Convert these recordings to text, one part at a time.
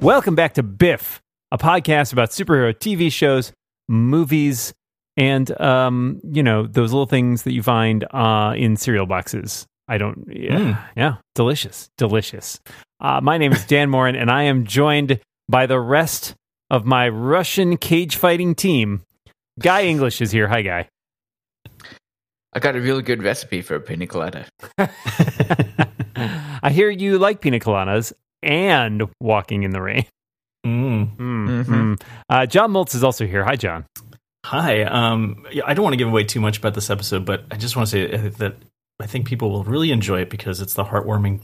Welcome back to Biff, a podcast about superhero TV shows, movies, and um, you know those little things that you find uh, in cereal boxes. I don't, yeah, Mm. yeah, delicious, delicious. Uh, my name is Dan Moren, and I am joined by the rest of my Russian cage fighting team. Guy English is here. Hi, Guy. I got a really good recipe for a pina colada. I hear you like pina coladas and walking in the rain. Mm. Mm, Mhm. mm. Uh, John Moltz is also here. Hi, John. Hi. Um, I don't want to give away too much about this episode, but I just want to say uh, that I think people will really enjoy it because it's the heartwarming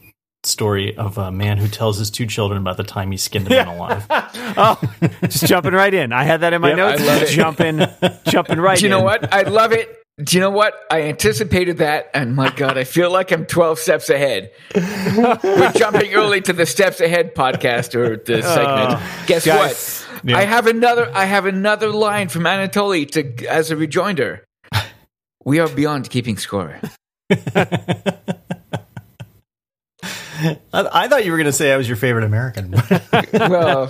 story of a man who tells his two children about the time he skinned a man alive. oh, just jumping right in. I had that in my Yep, notes. I love it. Jumping, jumping right. Do you know what? I love it. Do you know what? I anticipated that, and my God, I feel like I'm 12 steps ahead. We're jumping early to the steps ahead podcast or the oh, segment. Guess guys. what? I have another. I have another line from Anatoly to as a rejoinder. We are beyond keeping score. I, I thought you were going to say I was your favorite American. Well,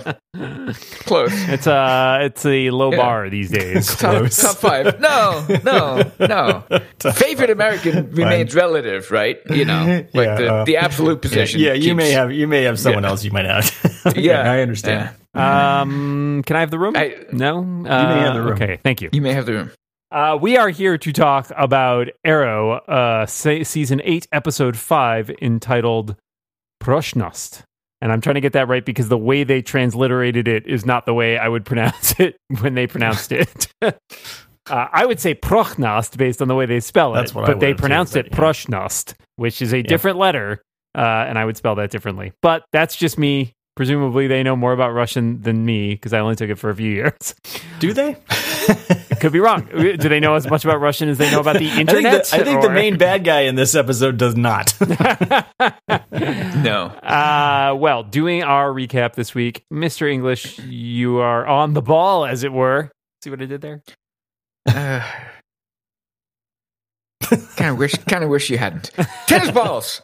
close. It's a it's a low Yeah. bar these days. Top, Close. top five. No, no, no. Favorite American remains relative, right? You know, like Yeah, the, uh, the absolute position. yeah, you may have you may have someone Yeah. else you might have. Okay, Yeah, I understand. Um, can I have the room? I- no. You may have the room. Okay, thank you. You may have the room. Uh, we are here to talk about Arrow, uh, se- season eight, episode five, entitled Proshnost. And I'm trying to get that right because the way they transliterated it is not the way I would pronounce it when they pronounced it. uh, I would say Prochnost based on the way they spell it, That's what I but they pronounced but it yeah. Which is a different letter, uh, and I would spell that differently. But that's just me. Presumably, they know more about Russian than me because I only took it for a few years. Do they? Could be wrong. Do they know as much about Russian as they know about the I think, internet? the, I think the main bad guy in this episode does not. No. Uh, well, doing our recap this week, Mr. English, you are on the ball, as it were. See what I did there? Uh, kind of wish, kind of wish you hadn't. Tennis balls.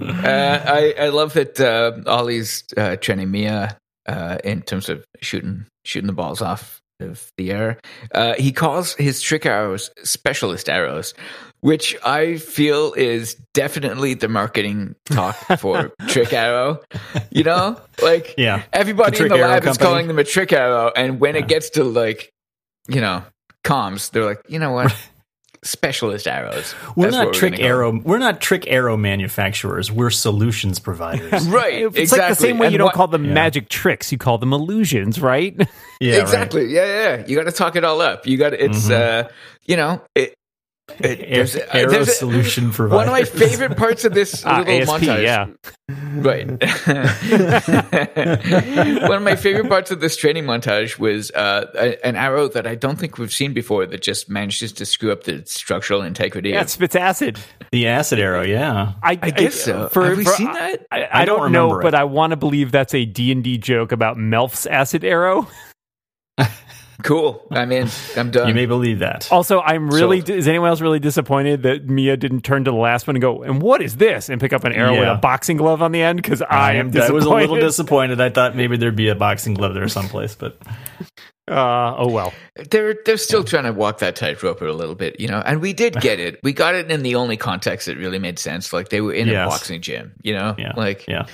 Uh, I I love that uh, Ollie's uh, training Mia uh, in terms of shooting shooting the balls off of the air. Uh, he calls his trick arrows specialist arrows, which I feel is definitely the marketing talk for trick arrow. You know, like yeah. everybody The in the lab is calling them a trick arrow, and when Yeah. it gets to like, you know, comms, they're like, you know what, specialist arrows. We're That's not what trick gonna go arrow. We're not trick arrow manufacturers. We're solutions providers. with. Right, It's exactly. like the same way And you don't what- call them Yeah. magic tricks, you call them illusions, right? Yeah, right. exactly. Yeah, yeah. You got to talk it all up. You got to. It's Mhm. uh, you know, it. It there's, uh, arrow there's a- solution provider. one of my favorite parts of this Ah, little ASP, montage. yeah. Right. One of my favorite parts of this training montage was uh, a, an arrow that I don't think we've seen before that just manages to screw up the structural integrity. Yeah, of it spits acid. the acid arrow. Yeah. I, I guess so. For, Have we for- seen that? I, I, I don't don't, know, it. but I want to believe that's a D&D joke about Melf's acid arrow. Cool. I'm in. I'm done. You may believe that. Also, I'm really. Sold. Is anyone else really disappointed that Mia didn't turn to the last one and go, and what is this? And pick up an arrow with a boxing glove on the end? Because I, am I was a little disappointed. I thought maybe there'd be a boxing glove there someplace, but Uh, oh, well. they're they're still trying to walk that tightrope a little bit, you know. And we did get it. We got it in the only context that really made sense. Like they were in a boxing gym, you know. yeah, Like yeah.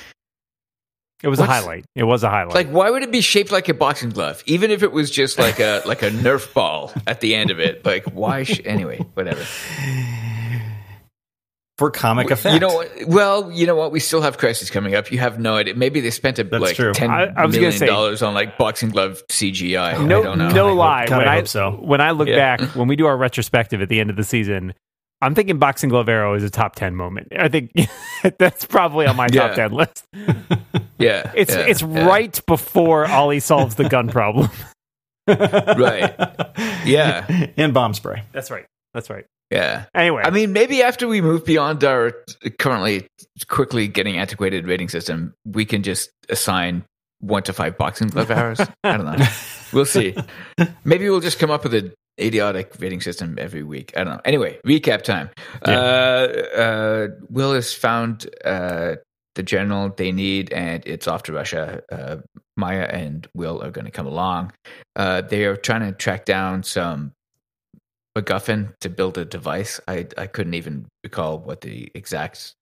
It was a highlight. It was a highlight. like why would it be shaped like a boxing glove? Even if it was just like a like a Nerf ball at the end of it. Like why? Sh- anyway, whatever. For comic effect, You know what? Well, you know what? We still have crisis coming up. You have no idea. Maybe they spent a, That's like true. ten I- I was million say- dollars on like boxing glove CGI. no, I don't know. no lie. God, when I I hope so. when I look Yeah. back, when we do our retrospective at the end of the season, I'm thinking boxing glove arrow is a top ten moment. I think that's probably on my top ten list. Yeah, It's yeah, it's yeah. right before Ollie solves the gun problem. right. Yeah, and bomb spray. That's right. That's right. yeah. Anyway, I mean, maybe after we move beyond our currently quickly getting antiquated rating system, we can just assign one to five boxing glove hours. I don't know. We'll see. Maybe we'll just come up with an idiotic rating system every week. I don't know. Anyway, recap time. Uh, uh, Will has found uh, the general they need, and it's off to Russia. Uh, Maya and Will are going to come along. Uh, they are trying to track down some MacGuffin to build a device. I I couldn't even recall what the exact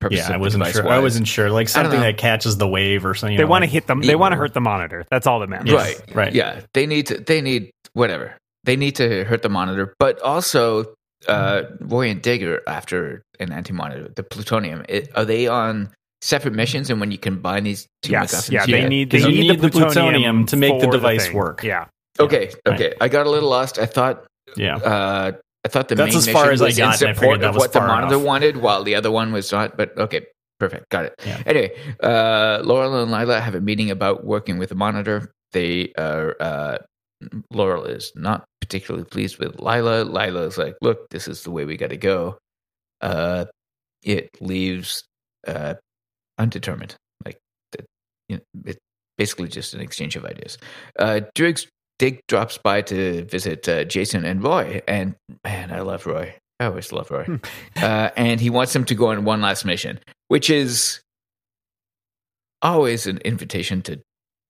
purpose. Yeah, I wasn't sure. Was. I wasn't sure. Like something that catches the wave or something. you They know, want to like- hit them. They want to hurt the monitor. That's all that matters. Yes, Right. Right. Yeah, they need to. They need whatever. They need to hurt the monitor, but also uh, Roy and Digger after an anti monitor, the plutonium. It, are they on separate missions? And when you combine these two Yes. MacGuffins, Yeah. you- They need. They 'cause you need, need the the plutonium plutonium to make the device thing. work. Yeah. Okay, Right. okay. I got a little lost. I thought. Yeah. Uh, I thought the That's main as far mission as I was got, in and I figured support of what the monitor enough. wanted, while the other one was not. But okay, perfect, got it. Yeah. Anyway, uh, Laurel and Lyla have a meeting about working with the monitor. They are. Uh, Laurel is not particularly pleased with Lyla. Lyla is like, "Look, this is the way we got to go." Uh, it leaves uh, undetermined. Like, that, you know, it's basically just an exchange of ideas. Uh, Driggs Dig drops by to visit uh, Jason and Roy, and man, I love Roy. I always love Roy. uh, and he wants him to go on one last mission, which is always an invitation to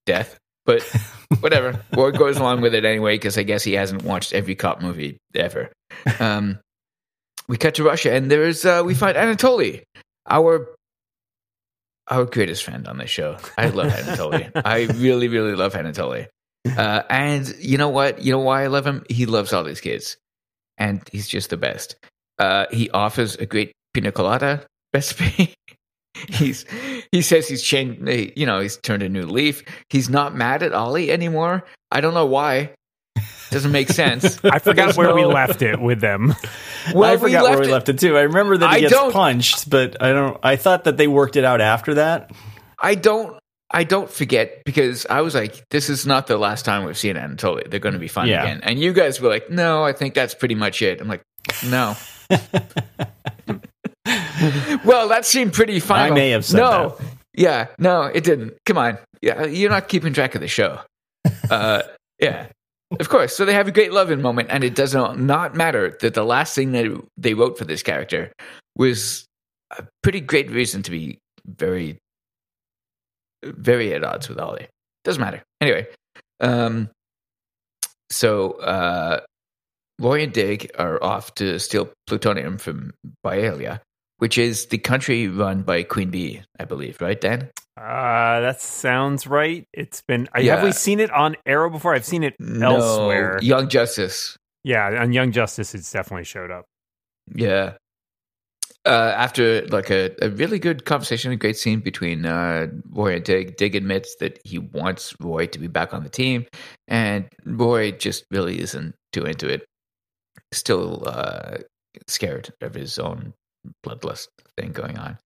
death. But whatever, Roy goes along with it anyway because I guess he hasn't watched every cop movie ever. Um, we cut to Russia, and there's uh, we find Anatoly, our our greatest friend on this show. I love Anatoly. I really, really love Anatoly. Uh, and you know what? You know why I love him? He loves all these kids, and he's just the best. Uh, he offers a great pina colada recipe. he's he says he's changed. You know, he's turned a new leaf. He's not mad at Ollie anymore. I don't know why. Doesn't make sense. I forgot There's where we left it with them. Well, I forgot where we it- left it too. I remember that he I gets don't- punched, but I don't. I thought that they worked it out after that. I don't. I don't forget because I was like, "This is not the last time we've seen Anatoly. They're going to be fine Yeah. again." And you guys were like, "No, I think that's pretty much it." I'm like, "No." well, that seemed pretty final. I may have said no. Yeah, no, it didn't. Come on, yeah, you're not keeping track of the show. Uh, yeah, of course. So they have a great loving moment, and it does not matter that the last thing that they wrote for this character was a pretty great reason to be very, very at odds with Ollie. Doesn't matter. Anyway, um, so uh, Roy and Dig are off to steal plutonium from Bialya, which is the country run by Queen Bee, I believe, right, Dan? Uh, that sounds right. It's been. Yeah. Have we seen it on Arrow before? I've seen it elsewhere. Young Justice. Yeah, on Young Justice, it's definitely showed up. Yeah. Uh, after like a, a really good conversation, a great scene between uh, Roy and Dig. Dig admits that he wants Roy to be back on the team, and Roy just really isn't too into it. Still uh, scared of his own bloodlust thing going on.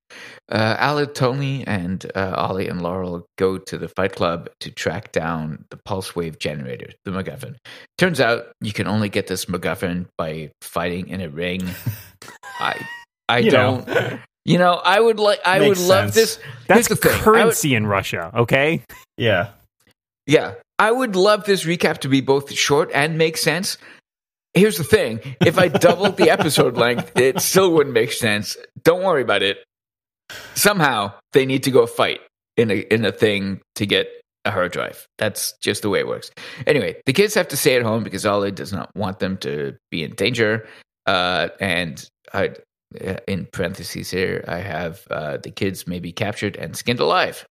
Uh, Anatoly, and uh, Ollie and Laurel go to the Fight Club to track down the pulse wave generator, the MacGuffin. Turns out you can only get this MacGuffin by fighting in a ring. I I You don't. You know, I would like. I Makes would love this. That's the. I would- currency in Russia. Okay. Yeah. yeah, I would love this recap to be both short and make sense. Here's the thing: if I doubled the episode length, it still wouldn't make sense. Don't worry about it. Somehow they need to go fight in a in a thing to get a hard drive. That's just the way it works. Anyway, the kids have to stay at home because Ollie does not want them to be in danger. Uh, and I, in parentheses here, I have uh, the kids may be captured and skinned alive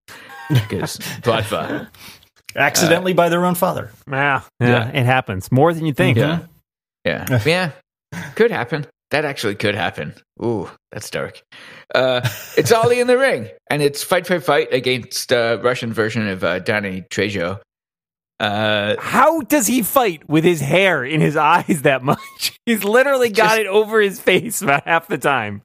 because Bratva. Accidentally by their own father. Yeah, yeah, Yeah. it happens more than you think. Yeah. Yeah. Yeah. Could happen. That actually could happen. Ooh, that's dark. Uh, it's Ollie in the ring, and it's fight, fight, fight against uh, Russian version of uh, Danny Trejo. Uh, How does he fight with his hair in his eyes that much? He's literally got Just- it over his face about half the time.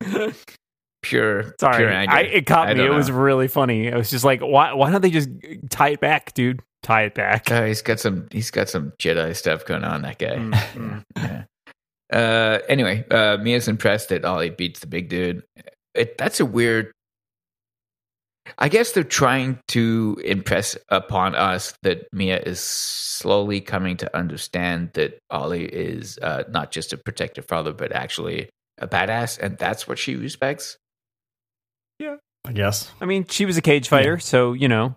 pure, Sorry, pure anger. I, it caught I me. It don't was really funny. It was just like, why? Why don't they just tie it back, dude? Tie it back. Uh, he's got some. He's got some Jedi stuff going on. That guy. Mm, mm. Yeah. Uh, anyway, uh, Mia's impressed that Ollie beats the big dude. It, that's a weird. I guess they're trying to impress upon us that Mia is slowly coming to understand that Ollie is uh, not just a protective father, but actually a badass, and that's what she respects. Yeah. I guess. I mean, she was a cage fighter, so you know,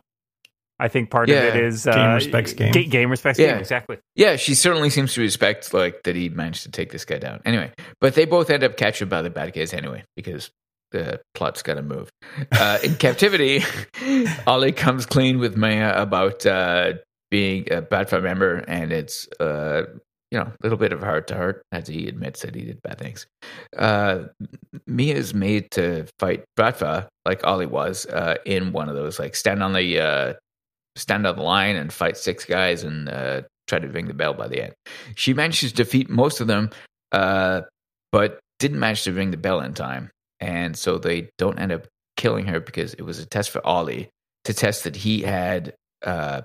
I think part of Yeah. it is uh, Game respects game. ga- game respects Yeah. game. Exactly. Yeah, she certainly seems to respect like that he managed to take this guy down. Anyway, but they both end up captured by the bad guys anyway because the plot's got to move. Uh, in captivity, Ollie comes clean with Maya about uh, being a bad Bratva member, and it's uh, you know a little bit of heart to heart as he admits that he did bad things. Uh, Mia is made to fight Bratva like Ollie was uh, in one of those like stand on the uh, stand on the line and fight six guys and uh, try to ring the bell by the end. She manages to defeat most of them, uh, but didn't manage to ring the bell in time, and so they don't end up killing her because it was a test for Ollie to test that he had uh,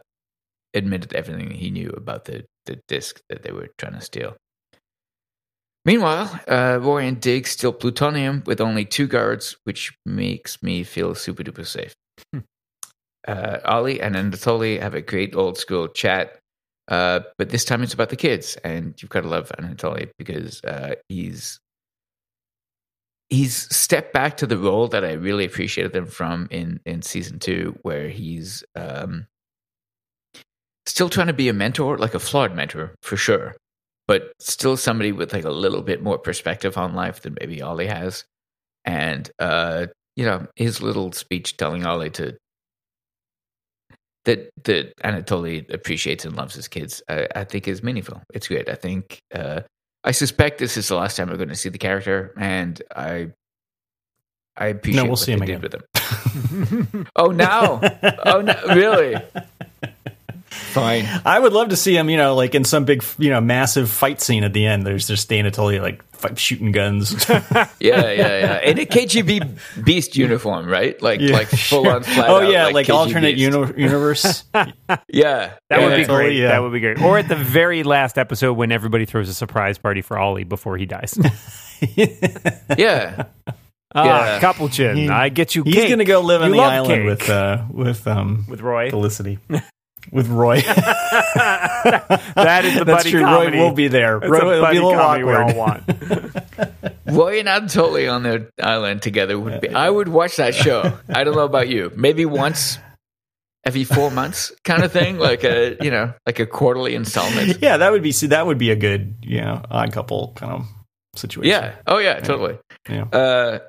admitted everything he knew about the the disc that they were trying to steal. Meanwhile, uh, and Dig steal plutonium with only two guards, which makes me feel super duper safe. Uh, Ollie and Anatoly have a great old school chat, uh, but this time it's about the kids, and you've got to love Anatoly because uh, he's he's stepped back to the role that I really appreciated him from in in season two, where he's um, still trying to be a mentor, like a flawed mentor for sure, but still somebody with like a little bit more perspective on life than maybe Ollie has. And uh, you know, his little speech telling Ollie to that that Anatoly appreciates and loves his kids, I, I think is meaningful. It's great. I think uh, I suspect this is the last time we're going to see the character, and I I appreciate no, we'll what see him again. with him. Oh, no! oh no, really? Fine. I would love to see him, you know, like in some big, you know, massive fight scene at the end. There's just Anatoly like fight, shooting guns. Yeah, yeah, yeah. In a KGB beast uniform, right? Like, Yeah. like full on flat. oh out, yeah, like, KGB alternate uni- universe. Yeah, That would yeah. be Anatoly, great. yeah. That would be great. Or at the very last episode when everybody throws a surprise party for Ollie before he dies. Yeah, ah, Yeah. Kapiushon, He- I get you. He's cake. going to go live on the island cake. with uh, with um with Roy. Felicity. With Roy. that is the That's buddy true. comedy. Roy will be there. That's Roy, a it'll buddy be a little comedy we awkward. all want. Roy and Anatoly on their island together would be. I would watch that show. I don't know about you. Maybe once every four months, kind of thing, like a you know, like a quarterly installment. Yeah, that would be see that would be a good, you know, odd couple kind of situation. Yeah. Oh yeah. Totally. Yeah. Uh,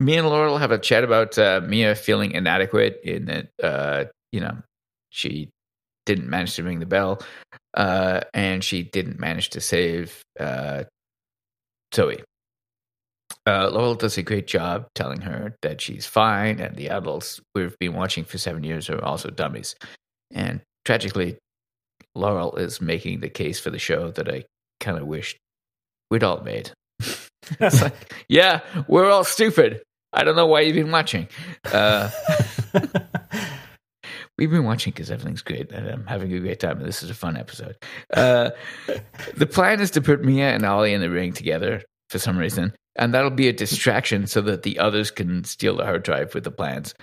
me and Laurel have a chat about uh, Mia feeling inadequate in that uh, you know she didn't manage to ring the bell, uh, and she didn't manage to save uh, Zoe. Uh, Laurel does a great job telling her that she's fine, and the adults we've been watching for seven years are also dummies. And tragically, Laurel is making the case for the show that I kind of wished we'd all made. it's like, yeah, we're all stupid. I don't know why you've been watching. Uh, we've been watching because everything's great and I'm having a great time. And this is a fun episode. Uh, the plan is to put Mia and Ollie in the ring together for some reason, and that'll be a distraction so that the others can steal the hard drive with the plans.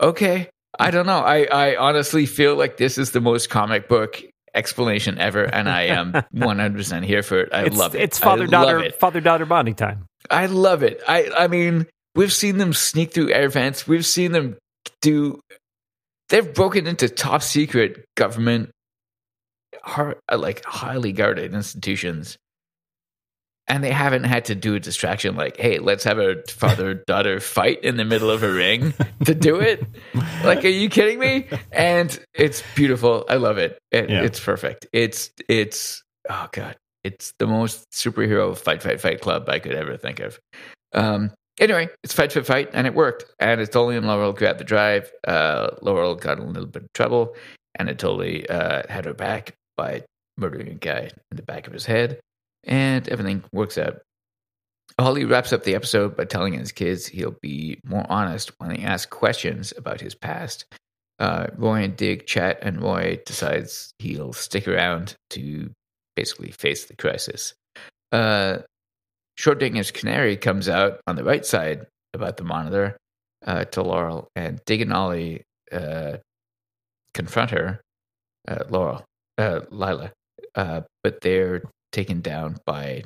Okay, I don't know. I, I honestly feel like this is the most comic book explanation ever, and I am 100% here for it. I it's, love it. It's father daughter father daughter bonding time. I love it. I I mean, we've seen them sneak through air vents. We've seen them do. They've broken into top secret government, har- like highly guarded institutions, and they haven't had to do a distraction like, "Hey, let's have a father daughter fight in the middle of a ring to do it." Like, are you kidding me? And it's beautiful. I love it. It- Yeah. It's perfect. It's it's oh god, it's the most superhero fight fight fight club I could ever think of. Um, anyway, it's fight fight fight, and it worked. And Anatoly and Laurel grabbed the drive. Uh, Laurel got in a little bit of trouble, and Anatoly uh, had her back by murdering a guy in the back of his head, and everything works out. Ollie wraps up the episode by telling his kids he'll be more honest when they ask questions about his past. Uh, Roy and Dig chat, and Roy decides he'll stick around to basically face the crisis. Uh, Schrodinger's canary comes out on the right side about the monitor uh, to Laurel, and Dig and Ollie uh, confront her, uh, Laurel, uh, Lyla, uh, but they're taken down by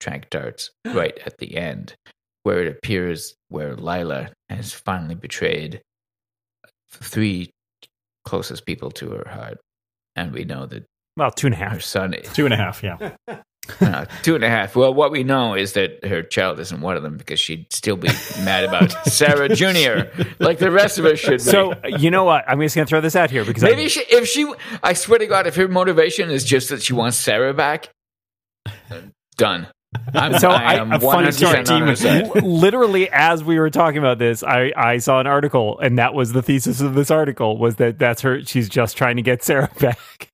trank darts right at the end, where it appears where Lyla has finally betrayed three closest people to her heart, and we know that Well, two and a half. her half. son Two and a half, yeah. uh, two and a half. Well, what we know is that her child isn't one of them because she'd still be mad about Sarah Junior, like the rest of us should. Be. So you know what? I'm just gonna throw this out here because I- maybe she, if she, I swear to God, if her motivation is just that she wants Sarah back, done. I'm, So I I, a funny story. Literally, as we were talking about this, I, I saw an article, and that was the thesis of this article: was that that's her. She's just trying to get Sarah back.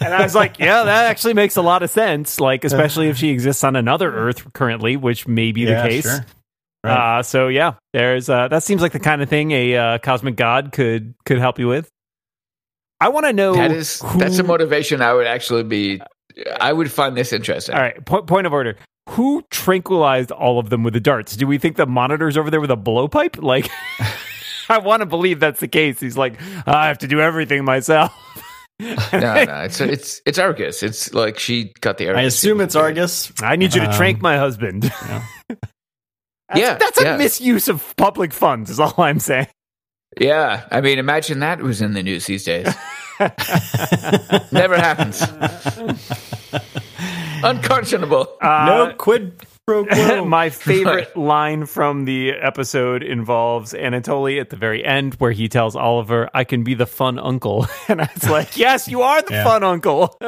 And I was like, yeah, that actually makes a lot of sense. Like, especially if she exists on another Earth currently, which may be Yeah, the case. sure. Right. Uh, so yeah, there's uh, that seems like the kind of thing a uh, cosmic god could could help you with. I want to know That is who- that's a motivation I would actually be. I would find this interesting. All right, po- point of order. Who tranquilized all of them with the darts? Do we think the monitor's over there with a blowpipe? Like, I want to believe that's the case. He's like, I have to do everything myself. No, no, it's it's it's Argus. It's like she got the. I assume it's Argus. I need you to Um, trank my husband. yeah. That's, Yeah, that's a yeah. misuse of public funds. Is all I'm saying. Yeah, I mean, imagine that was in the news these days. Never happens. Unconscionable. Uh, no quid pro quo. my favorite line from the episode involves Anatoly at the very end, where he tells Oliver, "I can be the fun uncle," and I was like, "Yes, you are the Yeah. fun uncle."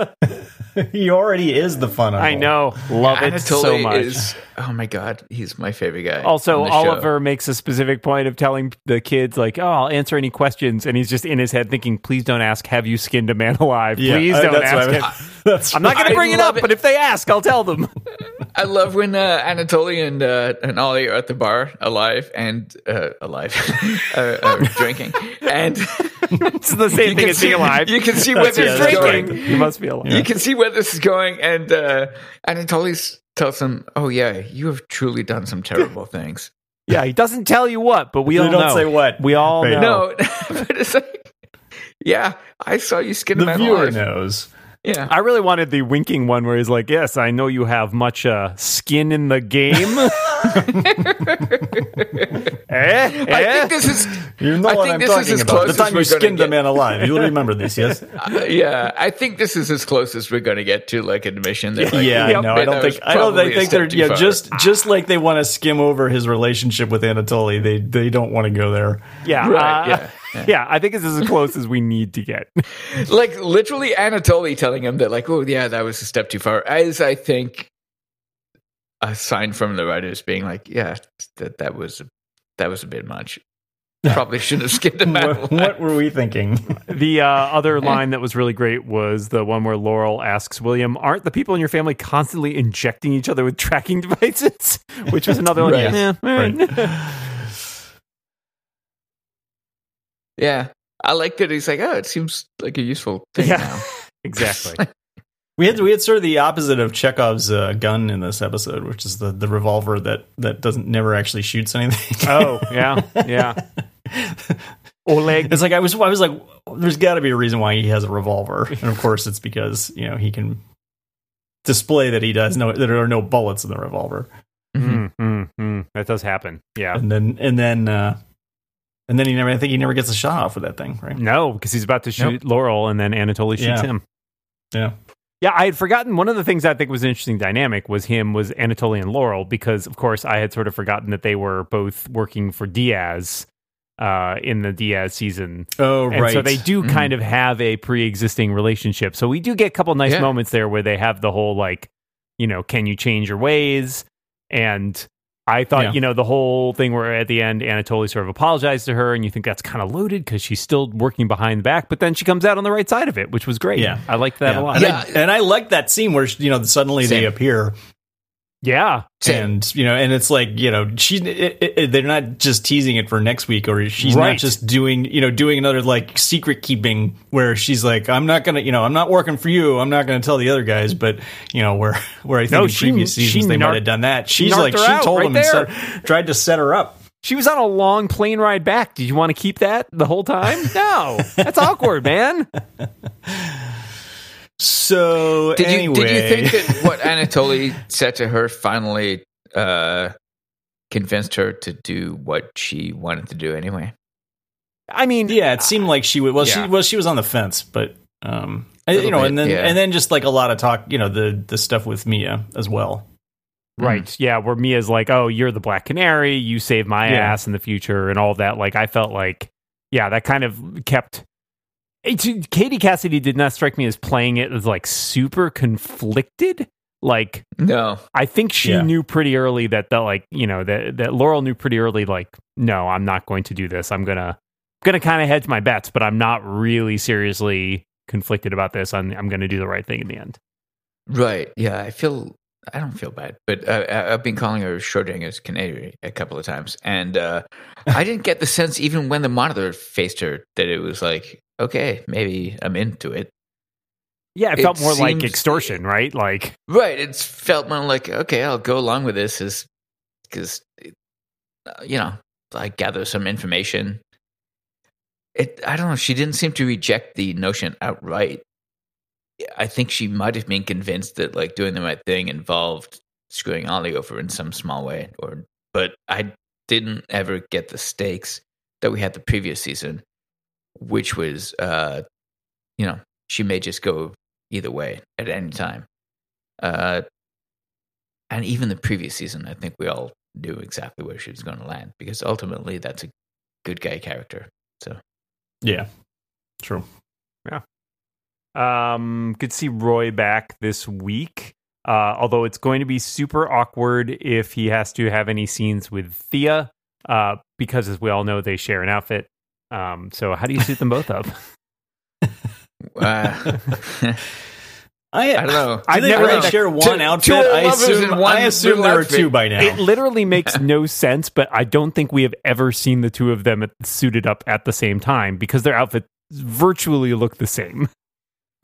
he already is the fun. I know, love it so much. is. Oh my god, he's my favorite guy. Also, on the show. Oliver makes a specific point of telling the kids, like, "Oh, I'll answer any questions," and he's just in his head thinking, "Please don't ask, have you skinned a man alive? Yeah, Please uh, don't that's ask what I him." mean. That's I'm not going to bring it up, it. but if they ask, I'll tell them. I love when uh, Anatoly and uh, and Ollie are at the bar, alive and uh, alive, uh, uh, drinking, and it's the same you thing can as being see- alive. You can see where If this yeah, is that's drinking, going. you must be alive. You can see where this is going, and uh, Anatoly tells him, "Oh yeah, you have truly done some terrible things." Yeah, he doesn't tell you what, but we They all don't know. say what. We all Right. know. No, but it's like, yeah, I saw you skin a the man viewer alive. knows. Yeah, I really wanted the winking one where he's like, "Yes, I know you have much uh, skin in the game." eh? I Eh? think this is. You know I what think I'm this is talking as about. close The as time we're you gonna skinned a get. man alive. You'll remember this, yes? Uh, yeah, I think this is as close as we're going to get to like admission. That, like, yeah, no, I that don't was think I don't probably think, a think they're too yeah far. just just like they want to skim over his relationship with Anatoly. They they don't want to go there. yeah, Right, uh, yeah, yeah, yeah. I think this is as close as we need to get. like literally Anatoly telling him that, like, oh yeah, that was a step too far. As I think a sign from the writers being like, yeah, that that was that was a bit much. Probably shouldn't have skipped man. What, what were we thinking? The uh, other line that was really great was the one where Laurel asks William, "Aren't the people in your family constantly injecting each other with tracking devices?" Which was another one. Right. Yeah, all right. Yeah, I like that. He's like, oh, it seems like a useful thing Yeah. now. exactly. We had we had sort of the opposite of Chekhov's uh, gun in this episode, which is the, the revolver that that doesn't never actually shoots anything. Oh, yeah, yeah. Oleg. It's like I was I was like, there's got to be a reason why he has a revolver, and of course it's because you know he can display that he does no there are no bullets in the revolver, Mm, mm, mm. That does happen. Yeah. and then and then uh, and then he never I think he never gets a shot off with that thing, right? No, because he's about to shoot Laurel, and then Anatoly shoots Yeah. him. Yeah, Yeah, I had forgotten one of the things I think was an interesting dynamic was him was Anatoly and Laurel because of course I had sort of forgotten that they were both working for Diaz uh, in the Diaz season. oh And right. so they do Mhm. kind of have a pre-existing relationship. So we do get a couple nice Yeah. moments there where they have the whole like, you know, can you change your ways? And I thought, Yeah. you know, the whole thing where at the end Anatoly sort of apologized to her, and you think that's kind of loaded because she's still working behind the back, but then she comes out on the right side of it, which was great. Yeah. I liked that yeah. a lot. And, Yeah. I, and I like that scene where you know suddenly they appear Yeah, and you know and it's like you know she, it, it, they're not just teasing it for next week or she's Right. not just doing you know doing another like secret keeping where she's like i'm not gonna you know i'm not working for you i'm not gonna tell the other guys but you know where where i think No, in she- previous seasons they narked- might have done that she's like she told right him there. and set, tried to set her up She was on a long plane ride back. Did you want to keep that the whole time? No. That's awkward, man. so Did anyway you did you think that what Anatoly said to her finally uh, convinced her to do what she wanted to do anyway. I mean, Yeah, it seemed like she would. Well, Yeah. she well she was on the fence, but um, you know, bit, and then yeah. and then just like a lot of talk, you know, the the stuff with Mia as well. Right. Yeah. Where Mia's like, oh, you're the Black Canary. You save my Yeah. ass in the future and all that. Like, I felt like, yeah, that kind of kept. It, Katie Cassidy did not strike me as playing it as like super conflicted. Like, No, I think she Yeah. knew pretty early that the like, you know, that that Laurel knew pretty early, like, no, I'm not going to do this. I'm gonna gonna kind of hedge my bets, but I'm not really seriously conflicted about this. I'm I'm gonna do the right thing in the end. right? Yeah, I feel I don't feel bad, but uh, I- I've been calling her Schrodinger's canary a couple of times, and uh, I didn't get the sense even when the monitor faced her that it was like, okay, maybe I'm into it. Yeah, it, It felt more like extortion, right? Like, Right. It's felt more like, okay, I'll go along with this is because, uh, you know, I gather some information. It, I don't know. She didn't seem to reject the notion outright. I think she might have been convinced that like doing the right thing involved screwing Ollie over in some small way, or but I didn't ever get the stakes that we had the previous season, which was, uh, you know, she may just go either way at any time. Uh, and even the previous season, I think we all knew exactly where she was going to land because ultimately that's a good guy character. So Yeah, true. Yeah. Um, could see Roy back this week. Uh, although it's going to be super awkward if he has to have any scenes with Thea, uh, because as we all know, they share an outfit. Um, so how do you suit them both up? uh, I, I don't know. I've never- really share one Two- outfit? two I assume, one I assume little there are two by now. It literally makes no sense, but I don't think we have ever seen the two of them at- suited up at the same time because their outfits virtually look the same.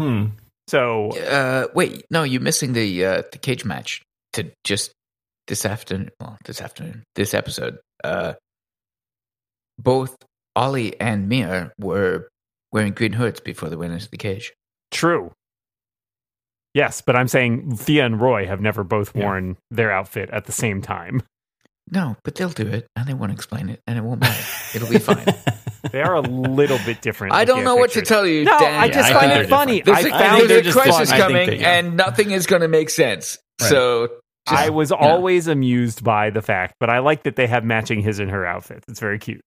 Hmm. So uh, wait, no, you're missing the uh, the cage match to just this afternoon. Well, this afternoon, this episode. Uh, both Ollie and Mia were wearing green hoods before they went into the cage. True. Yes, but I'm saying Thea and Roy have never both Yeah. worn their outfit at the same time. No, but they'll do it, and they won't explain it, and it won't matter. It'll be fine. They are a little bit different. I don't at know what to tell you. No, Dan. I just I find think it funny. different. There's I a, found think there's a crisis fun. Coming, they- yeah. and nothing is going to make sense. Right. So just, I was you always amused by the fact, but I like that they have matching his and her outfits. It's very cute.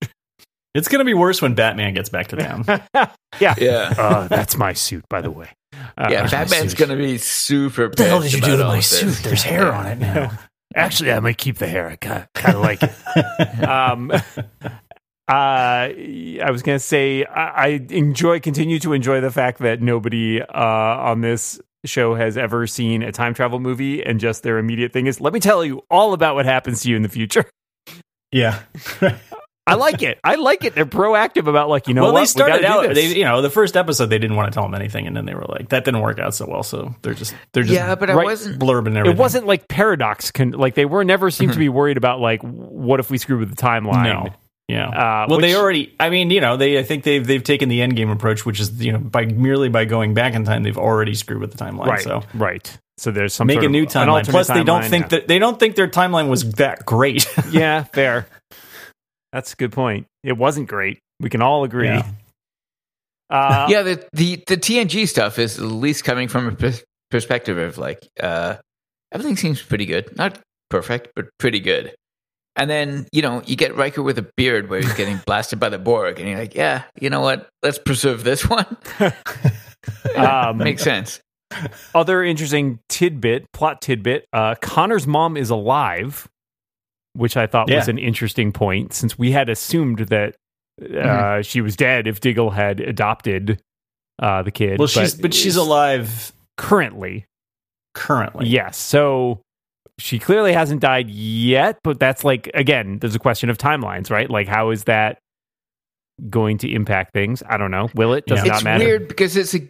It's going to be worse when Batman gets back to town. yeah. yeah. Uh, that's my suit, by the way. Uh, Yeah, Batman's going to be super pissed. about all this. Suit? There's hair on it now. Actually, I might keep the hair. I kind of like it. um, uh, I was gonna say I, I enjoy, continue to enjoy the fact that nobody uh, on this show has ever seen a time travel movie, and just their immediate thing is, "Let me tell you all about what happens to you in the future." yeah. I like it. I like it. They're proactive about like you know well, what they started we out. They, you know, the first episode they didn't want to tell him anything, and then they were like, "That didn't work out so well." So they're just they're just Yeah, but I wasn't. blurbing everything. it wasn't like paradox. Con- like they were never seemed to be worried about like what if we screw with the timeline. no. Yeah. Uh, well, they already. I mean, you know, they. I think they've they've taken the end game approach, which is you know by merely by going back in time, they've already screwed with the timeline. right, So right. So there's some make sort a new an timeline. alternate Plus, they don't think yeah. that they don't think their timeline was that great. yeah, fair. That's a good point. It wasn't great. We can all agree. Yeah. Uh, yeah, the, the the TNG stuff is at least coming from a pers- perspective of like uh, everything seems pretty good, not perfect, but pretty good. And then you know you get Riker with a beard where he's getting blasted by the Borg, and you're like, yeah, you know what? Let's preserve this one. Um, Makes sense. Other interesting tidbit, plot tidbit. Uh, Connor's mom is alive, which I thought was an interesting point, since we had assumed that uh, Mm-hmm. she was dead if Diggle had adopted uh, the kid. well, she's but she's alive currently. currently. Yes. So she clearly hasn't died yet, but that's like again, there's a question of timelines, right? Like how is that going to impact things? I don't know. Will it? Does Yeah. it not it's matter? weird because it's a.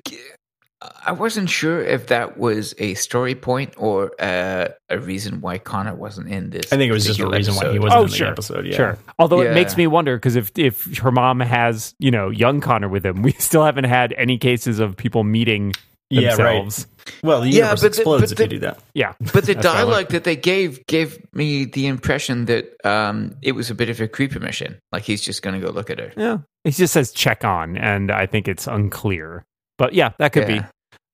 I wasn't sure if that was a story point or uh, a reason why Connor wasn't in this. I think it was just a particular reason why he wasn't Oh, in the episode. Yeah. Sure. Although it makes me wonder because if if her mom has you know young Connor with him, we still haven't had any cases of people meeting Yeah, right. themselves. Well, the Yeah, universe but the- explodes but if the- you do that. Yeah. But the That's what I dialogue that they gave gave me the impression that um, it was a bit of a creeper mission. Like he's just going to go look at her. Yeah. He just says check on, and I think it's unclear. But yeah, that could Yeah.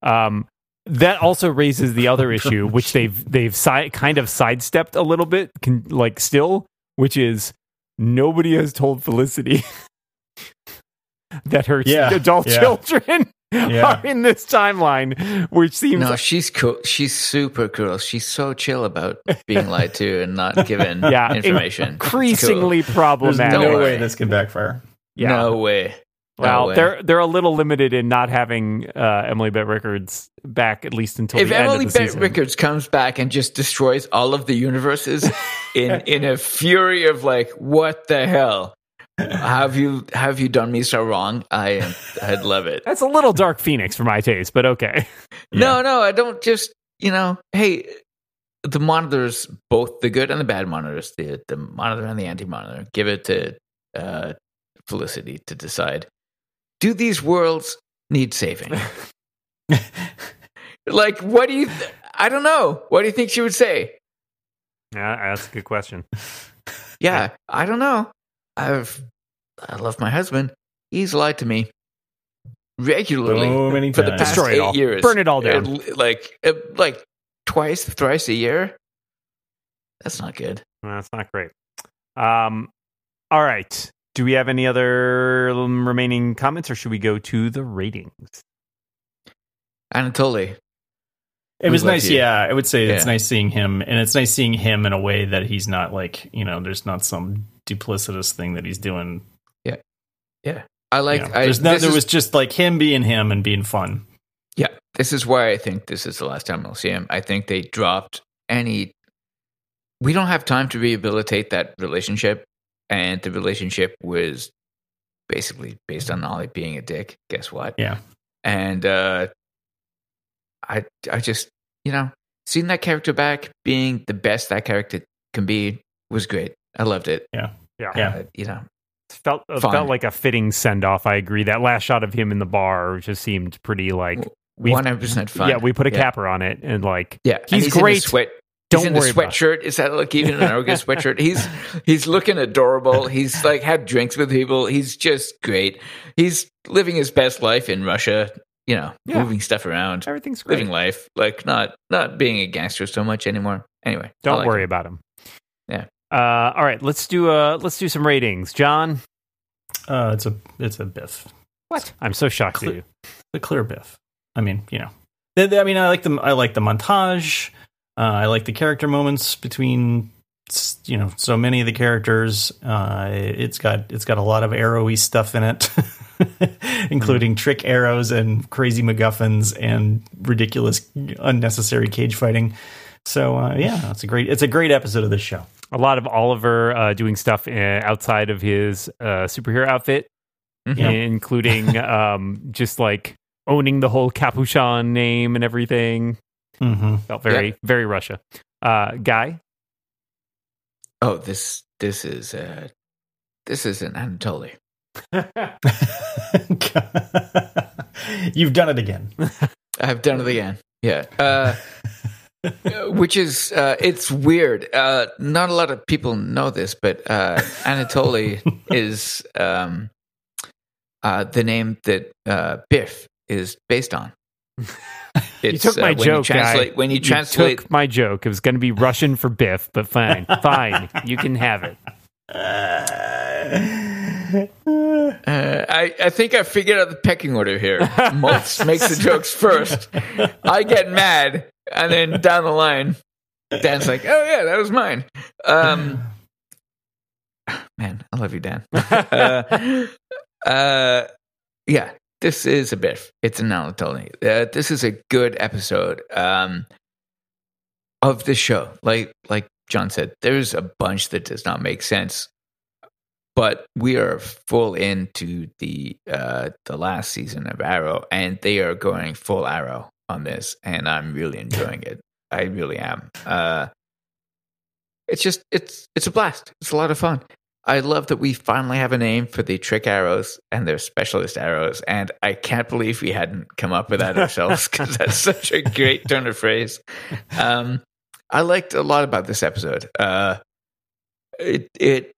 be. Um, that also raises the other issue, which they've they've si- kind of sidestepped a little bit, can, like still, which is nobody has told Felicity that her Yeah, adult yeah. children Yeah. are in this timeline, which seems No, she's cool. She's super cool. She's so chill about being lied to and not given yeah information. increasingly There's problematic. no way. way this can backfire. Yeah. No way. Well, they're they're a little limited in not having uh, Emily Bett Rickards back at least until if the Emily end of the Bett season. Rickards comes back and just destroys all of the universes in in a fury of like, what the hell? have you have you done me so wrong? I I'd love it. That's a little Dark Phoenix for my taste, but okay. No, no, I don't just you know. Hey, the monitors, both the good and the bad monitors, the the monitor and the anti monitor, give it to uh, Felicity to decide. Do these worlds need saving? like, what do you? Th- I don't know. What do you think she would say? Yeah, that's a good question. Yeah, I don't know. I've I love my husband. He's lied to me regularly So many for the past Destroy it eight all. years. Burn it all down. Like uh, like twice, thrice a year. That's not good. That's not great. Um, all right. Do we have any other um, remaining comments, or should we go to the ratings? Anatoly. It was nice, you? yeah. I would say it's nice seeing him, and it's nice seeing him in a way that he's not like you know, there's not some duplicitous thing that he's doing. Yeah. Yeah. I like. you know. I, no, there is- was just like him being him and being fun. Yeah, this is why I think this is the last time we'll see him. I think they dropped any. We don't have time to rehabilitate that relationship, and the relationship was basically based on Ollie being a dick. Guess what? Yeah. and uh, I, I just, you know, seeing that character back, being the best that character can be, was great. I loved it. Yeah, Yeah. Uh, yeah. you know, felt it Fine. felt like a fitting send off. I agree. That last shot of him in the bar just seemed pretty like one hundred percent fun. yeah. We put a yeah. capper on it, and like Yeah, and He's in a great. sweat. Don't he's in worry a about it. sweatshirt. Is that like even an Argus sweatshirt? He's he's looking adorable. He's like had drinks with people. He's just great. He's living his best life in Russia. You know, Yeah. moving stuff around, everything's great. living life, like not not being a gangster so much anymore. Anyway, Don't like worry him. about him. Yeah. Uh, all right. Let's do uh let's do some ratings. John, Uh, it's a it's a Biff, what? I'm so shocked Cle- at you. a clear Biff. I mean, you know, They- they- I mean, I like the I like the montage. Uh, I like the character moments between you know so many of the characters. Uh, it's got it's got a lot of arrowy stuff in it, including trick arrows and crazy MacGuffins and ridiculous unnecessary cage fighting. So uh, yeah, it's a great it's a great episode of this show. A lot of Oliver uh, doing stuff uh, outside of his uh, superhero outfit, Mhm. Including um, just like owning the whole Kapiushon name and everything. Mm-hmm. Felt very, very Russia. Uh, Guy, Oh, this this is uh this is an Anatoly. You've done it again. I've done it again. Yeah. Uh, which is uh, it's weird. Uh, not a lot of people know this, but uh, Anatoly is um, uh, the name that uh, Biff is based on. It's, you took my uh, when joke, You translate, guy. when you You translate, took my joke. It was going to be Russian for Biff, but fine, fine, you can have it. uh, I, I think I figured out the pecking order here. Moltz makes the jokes first. I get mad, and then down the line, Dan's like, "Oh yeah, that was mine." Um, man, I love you, Dan. uh, uh, yeah, this is a biff. It's an Anatoly. Uh, this is a good episode um, of the show. Like like John said, there's a bunch that does not make sense, but we are full into the uh, the last season of Arrow, and they are going full Arrow on this, and I'm really enjoying it. I really am. Uh, it's just it's it's a blast. It's a lot of fun. I love that we finally have a name for the trick arrows and their specialist arrows. And I can't believe we hadn't come up with that ourselves because that's such a great turn of phrase. Um, I liked a lot about this episode. Uh, it it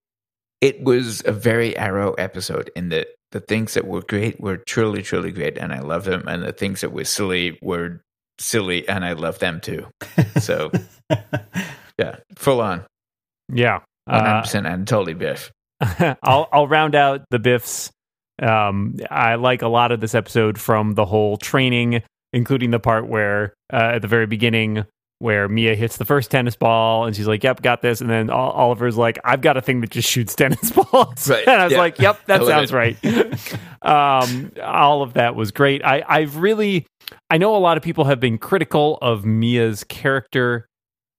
it was a very arrow episode in that the things that were great were truly truly great, and I love them, and the things that were silly were silly, and I love them too. So yeah, full on. Yeah. One hundred Uh, percent and totally biff. I'll I'll round out the biffs. Um, I like a lot of this episode from the whole training, including the part where uh, at the very beginning where Mia hits the first tennis ball and she's like, "Yep, got this," and then Ol- Oliver's like, "I've got a thing that just shoots tennis balls," Right, and I was yeah. like, "Yep, that sounds it. right." um, all of that was great. I I've really I know a lot of people have been critical of Mia's character.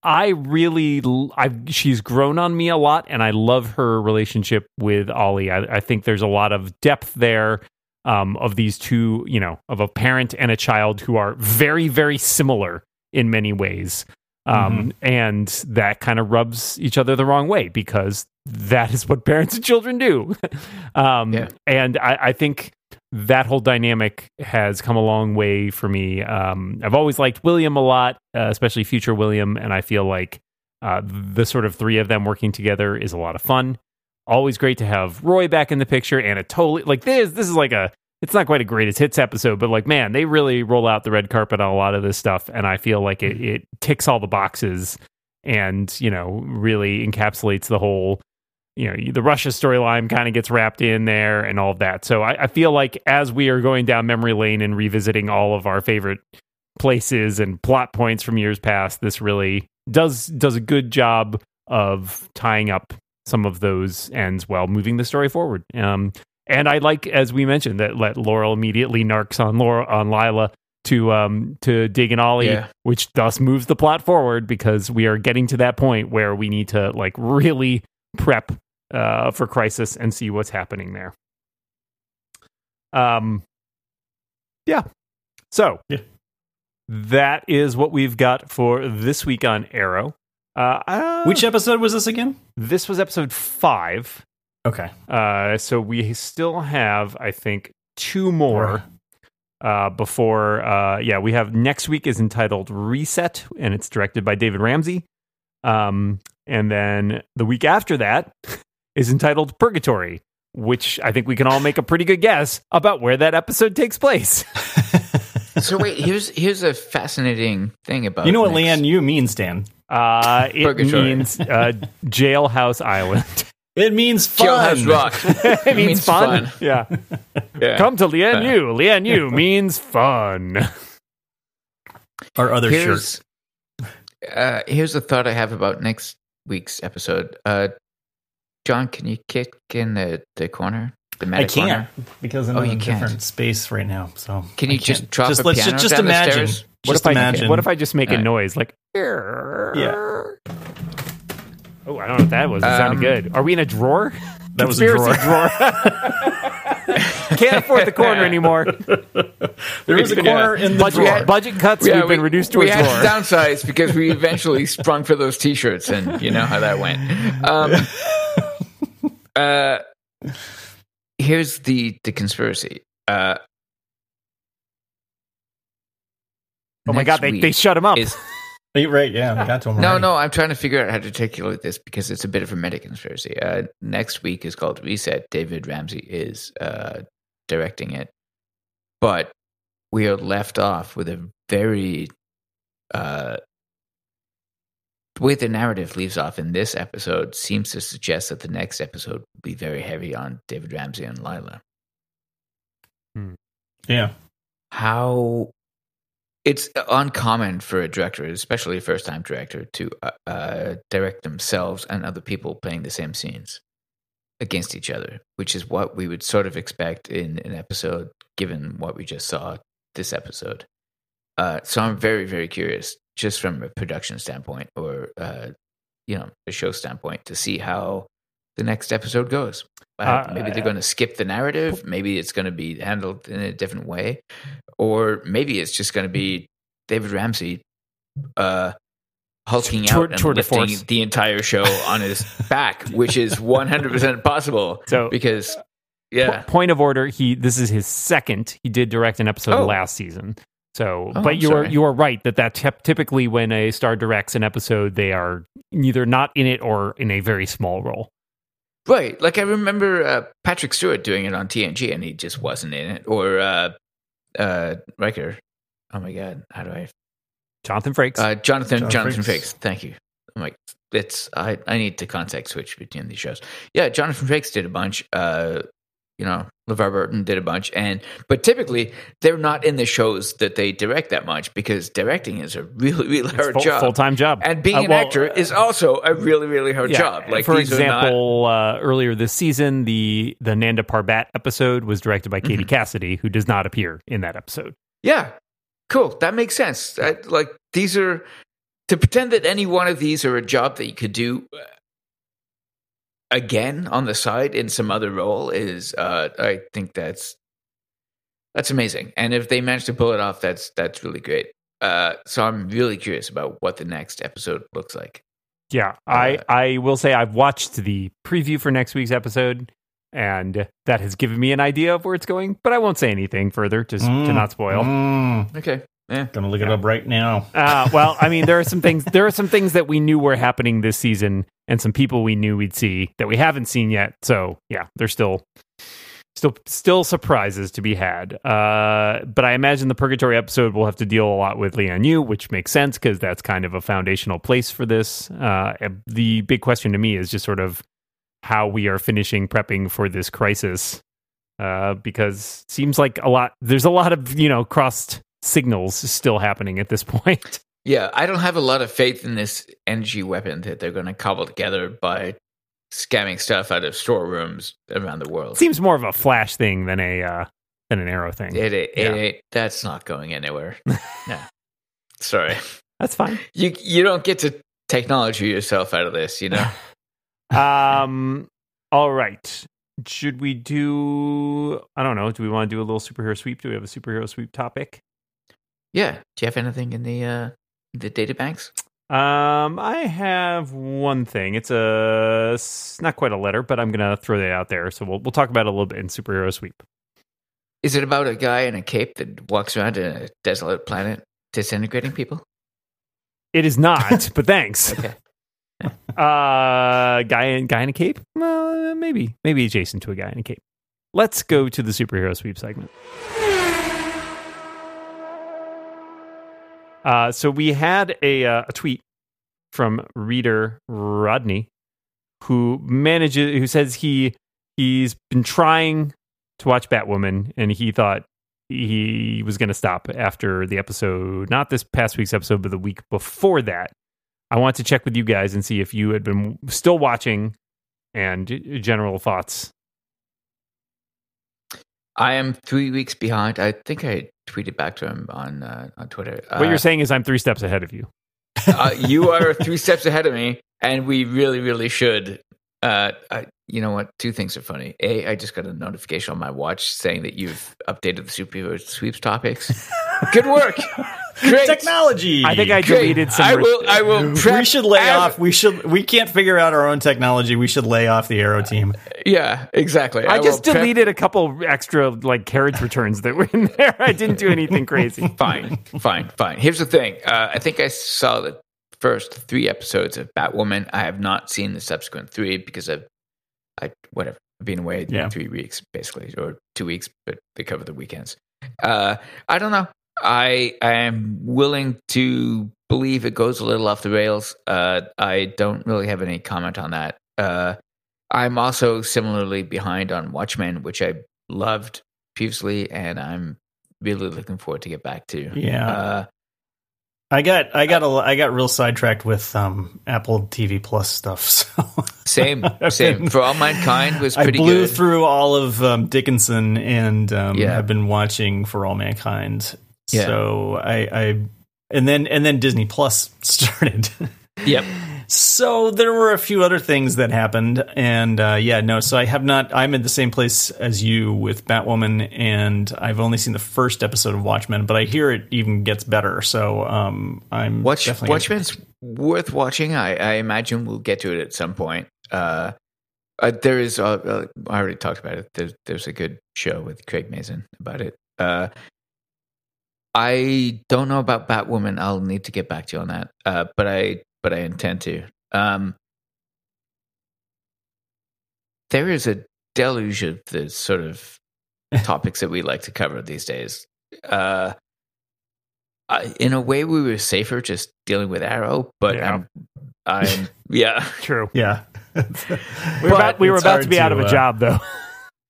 I really, I she's grown on me a lot, and I love her relationship with Ollie. I, I think there's a lot of depth there um, of these two, you know, of a parent and a child who are very, very similar in many ways, um, and that kind of rubs each other the wrong way because that is what parents and children do. um, Yeah. And I, I think that whole dynamic has come a long way for me. Um, I've always liked William a lot, uh, especially future William, and I feel like uh, the sort of three of them working together is a lot of fun. Always great to have Roy back in the picture, and a totally like this. This is like a. It's not quite a greatest hits episode, but like man, they really roll out the red carpet on a lot of this stuff, and I feel like it, it ticks all the boxes, and you know really encapsulates the whole you know the Russia storyline kind of gets wrapped in there and all of that. So I, I feel like as we are going down memory lane and revisiting all of our favorite places and plot points from years past, this really does does a good job of tying up some of those ends while moving the story forward. Um, and I like, as we mentioned, that let Laurel immediately narcs on Laura on Lyla to um to dig and Ollie, Yeah. which thus moves the plot forward because we are getting to that point where we need to like really prep uh, for crisis and see what's happening there. Um, yeah. So Yeah. that is what we've got for this week on Arrow. Uh, uh, Which episode was this again? this was episode five. Okay. Uh, so we still have, I think, two more uh, before. Uh, yeah, we have next week is entitled Reset, and it's directed by David Ramsey. Um, and then the week after that is entitled Purgatory, which I think we can all make a pretty good guess about where that episode takes place. So wait, here's here's a fascinating thing about you know what next- Lian Yu means, Dan? Uh, it Purgatory. means uh, Jailhouse Island. It means fun. Jailhouse Rock. it means, fun. Yeah. Yeah. Come to Lian Yu. Lian Yu means fun. Our other shirt. here's uh, here's a thought I have about next week's episode. Uh, John, can you kick in the, the corner? The I can't corner? because I'm Oh, in a can't. different space right now. So Can you just drop just, a let's piano just, just down the imagine. stairs? What Just if I imagine. what if I just make a noise like Yeah. Oh, I don't know what that was. It sounded Um, good. Are we in a drawer? That was a Conspiracy drawer. Can't afford the corner anymore. There is a corner in the Budget, drawer. budget cuts. Yeah, we've been reduced to we a had drawer. to downsize because we eventually sprung for those t-shirts, and you know how that went. Um, uh, here's the the conspiracy. Uh, oh my god, they, they shut him up. is- right, yeah, we got to him. no, already. no. I'm trying to figure out how to articulate this because it's a bit of a meta conspiracy. Uh, next week is called Reset. David Ramsey is uh, directing it, but we are left off with a very uh, the way the narrative leaves off in this episode seems to suggest that the next episode will be very heavy on David Ramsey and Lyla. Yeah. How it's uncommon for a director, especially a first time director, to uh, uh, direct themselves and other people playing the same scenes against each other, which is what we would sort of expect in an episode, given what we just saw this episode. Uh, so I'm very, very curious, just from a production standpoint or uh, you know a show standpoint, to see how the next episode goes. Uh, Uh, maybe they're going to skip the narrative. Maybe it's going to be handled in a different way, or maybe it's just going to be David Ramsey uh, hulking Tour- out and tour lifting force. the entire show on his back, which is 100% possible. So- because, yeah. Point of order. He this is his second. He did direct an episode Oh. last season. So, Oh, but I'm you are you are right that that typ- typically when a star directs an episode, they are either not in it or in a very small role. Right. Like I remember uh, Patrick Stewart doing it on TNG and he just wasn't in it. Or uh, uh, Riker. Oh my God. How do I? Jonathan Frakes. Uh, Jonathan, John Jonathan Frakes. Frakes. Thank you. I'm like, it's, I, I need to context switch between these shows. Yeah. Jonathan Frakes did a bunch. Uh, you know, LeVar Burton did a bunch. And, but typically they're not in the shows that they direct that much because directing is a really, really hard full, job. full-time job. And being Uh, an actor is also a really, really hard yeah, job. Like, for these are not- example, uh, earlier this season, the the Nanda Parbat episode was directed by Mm-hmm. Katie Cassidy, who does not appear in that episode. Yeah, cool. That makes sense. I, like these are to pretend that any one of these are a job that you could do uh, again on the side in some other role is. Uh, I think that's that's amazing. And if they manage to pull it off, that's that's really great. Uh, so I'm really curious about what the next episode looks like. Yeah, I Uh, I will say I've watched the preview for next week's episode, and that has given me an idea of where it's going. But I won't say anything further, just to Mm, not spoil. mm. Okay. Yeah. Gonna look it up right now. Uh, well, I mean, there are some things. There are some things that we knew were happening this season, and some people we knew we'd see that we haven't seen yet. So, yeah, there's still, still, still surprises to be had. Uh, but I imagine the Purgatory episode will have to deal a lot with Lian Yu, which makes sense because that's kind of a foundational place for this. Uh, the big question to me is just sort of how we are finishing prepping for this crisis, uh, because seems like a lot. There's a lot of you know crossed signals still happening at this point. Yeah, I don't have a lot of faith in this energy weapon that they're going to cobble together by scamming stuff out of storerooms around the world. Seems more of a flash thing than a uh, than an arrow thing. It, it, Yeah. it, that's not going anywhere. no, sorry, That's fine. you you don't get to technology yourself out of this. You know, Um. All right. Should we do? I don't know. Do we want to do a little superhero sweep? Do we have a superhero sweep topic? Yeah. Do you have anything in the uh, the data banks? Um, I have one thing. It's a it's not quite a letter, but I'm gonna throw that out there. So we'll we'll talk about it a little bit in superhero sweep. Is it about a guy in a cape that walks around in a desolate planet disintegrating people? It is not, but thanks. Okay. Uh, guy in guy in a cape? Well, uh, maybe maybe adjacent to a guy in a cape. Let's go to the superhero sweep segment. Uh, so we had a uh, a tweet from reader Rodney, who manages who says he he's been trying to watch Batwoman, and he thought he was going to stop after the episode, not this past week's episode, but the week before that. I want to check with you guys and see if you had been still watching and general thoughts. I am three weeks behind. I think I tweeted back to him on uh, on Twitter. What Uh, you're saying is I'm three steps ahead of you. uh, you are three steps ahead of me, and we really, really should. Uh, I, you know what? Two things are funny. A, I just got a notification on my watch saying that you've updated the superhero sweeps topics. Good work. Great. Technology. I think I Great. deleted some. I will. I will. Prep we should lay as- off. We should. We can't figure out our own technology. We should lay off the Arrow team. Yeah, exactly. I, just will prep- deleted a couple extra like carriage returns that were in there. I didn't do anything crazy. fine, fine, fine. Here's the thing. Uh, I think I saw the first three episodes of Batwoman. I have not seen the subsequent three because I've, I whatever, I've been away Yeah. three weeks basically, or two weeks, but they cover the weekends. Uh, I don't know. I I am willing to believe it goes a little off the rails. Uh, I don't really have any comment on that. Uh, I'm also similarly behind on Watchmen, which I loved previously, and I'm really looking forward to get back to. Yeah. Uh, I got. I got. A, I got real sidetracked with um, Apple TV Plus stuff. So same, same. For All Mankind was I blew good. through all of um, Dickinson and um, Yeah. have been watching For All Mankind. Yeah. So I, I and then and then Disney Plus started. Yep. So there were a few other things that happened, and uh, yeah, no. So I have not. I'm in the same place as you with Batwoman, and I've only seen the first episode of Watchmen, but I hear it even gets better. So um, I'm Watch, definitely Watchmen's worth watching. I, I imagine we'll get to it at some point. Uh, uh, there is. Uh, uh, I already talked about it. There's, there's a good show with Craig Mazin about it. I don't know about Batwoman. I'll need to get back to you on that. Uh, but I but I intend to. Um, there is a deluge of the sort of topics that we like to cover these days. Uh, I, in a way, we were safer just dealing with Arrow, but Yeah. I'm, I'm yeah, True. Yeah. We were about, we were about to be out of a uh, job, though.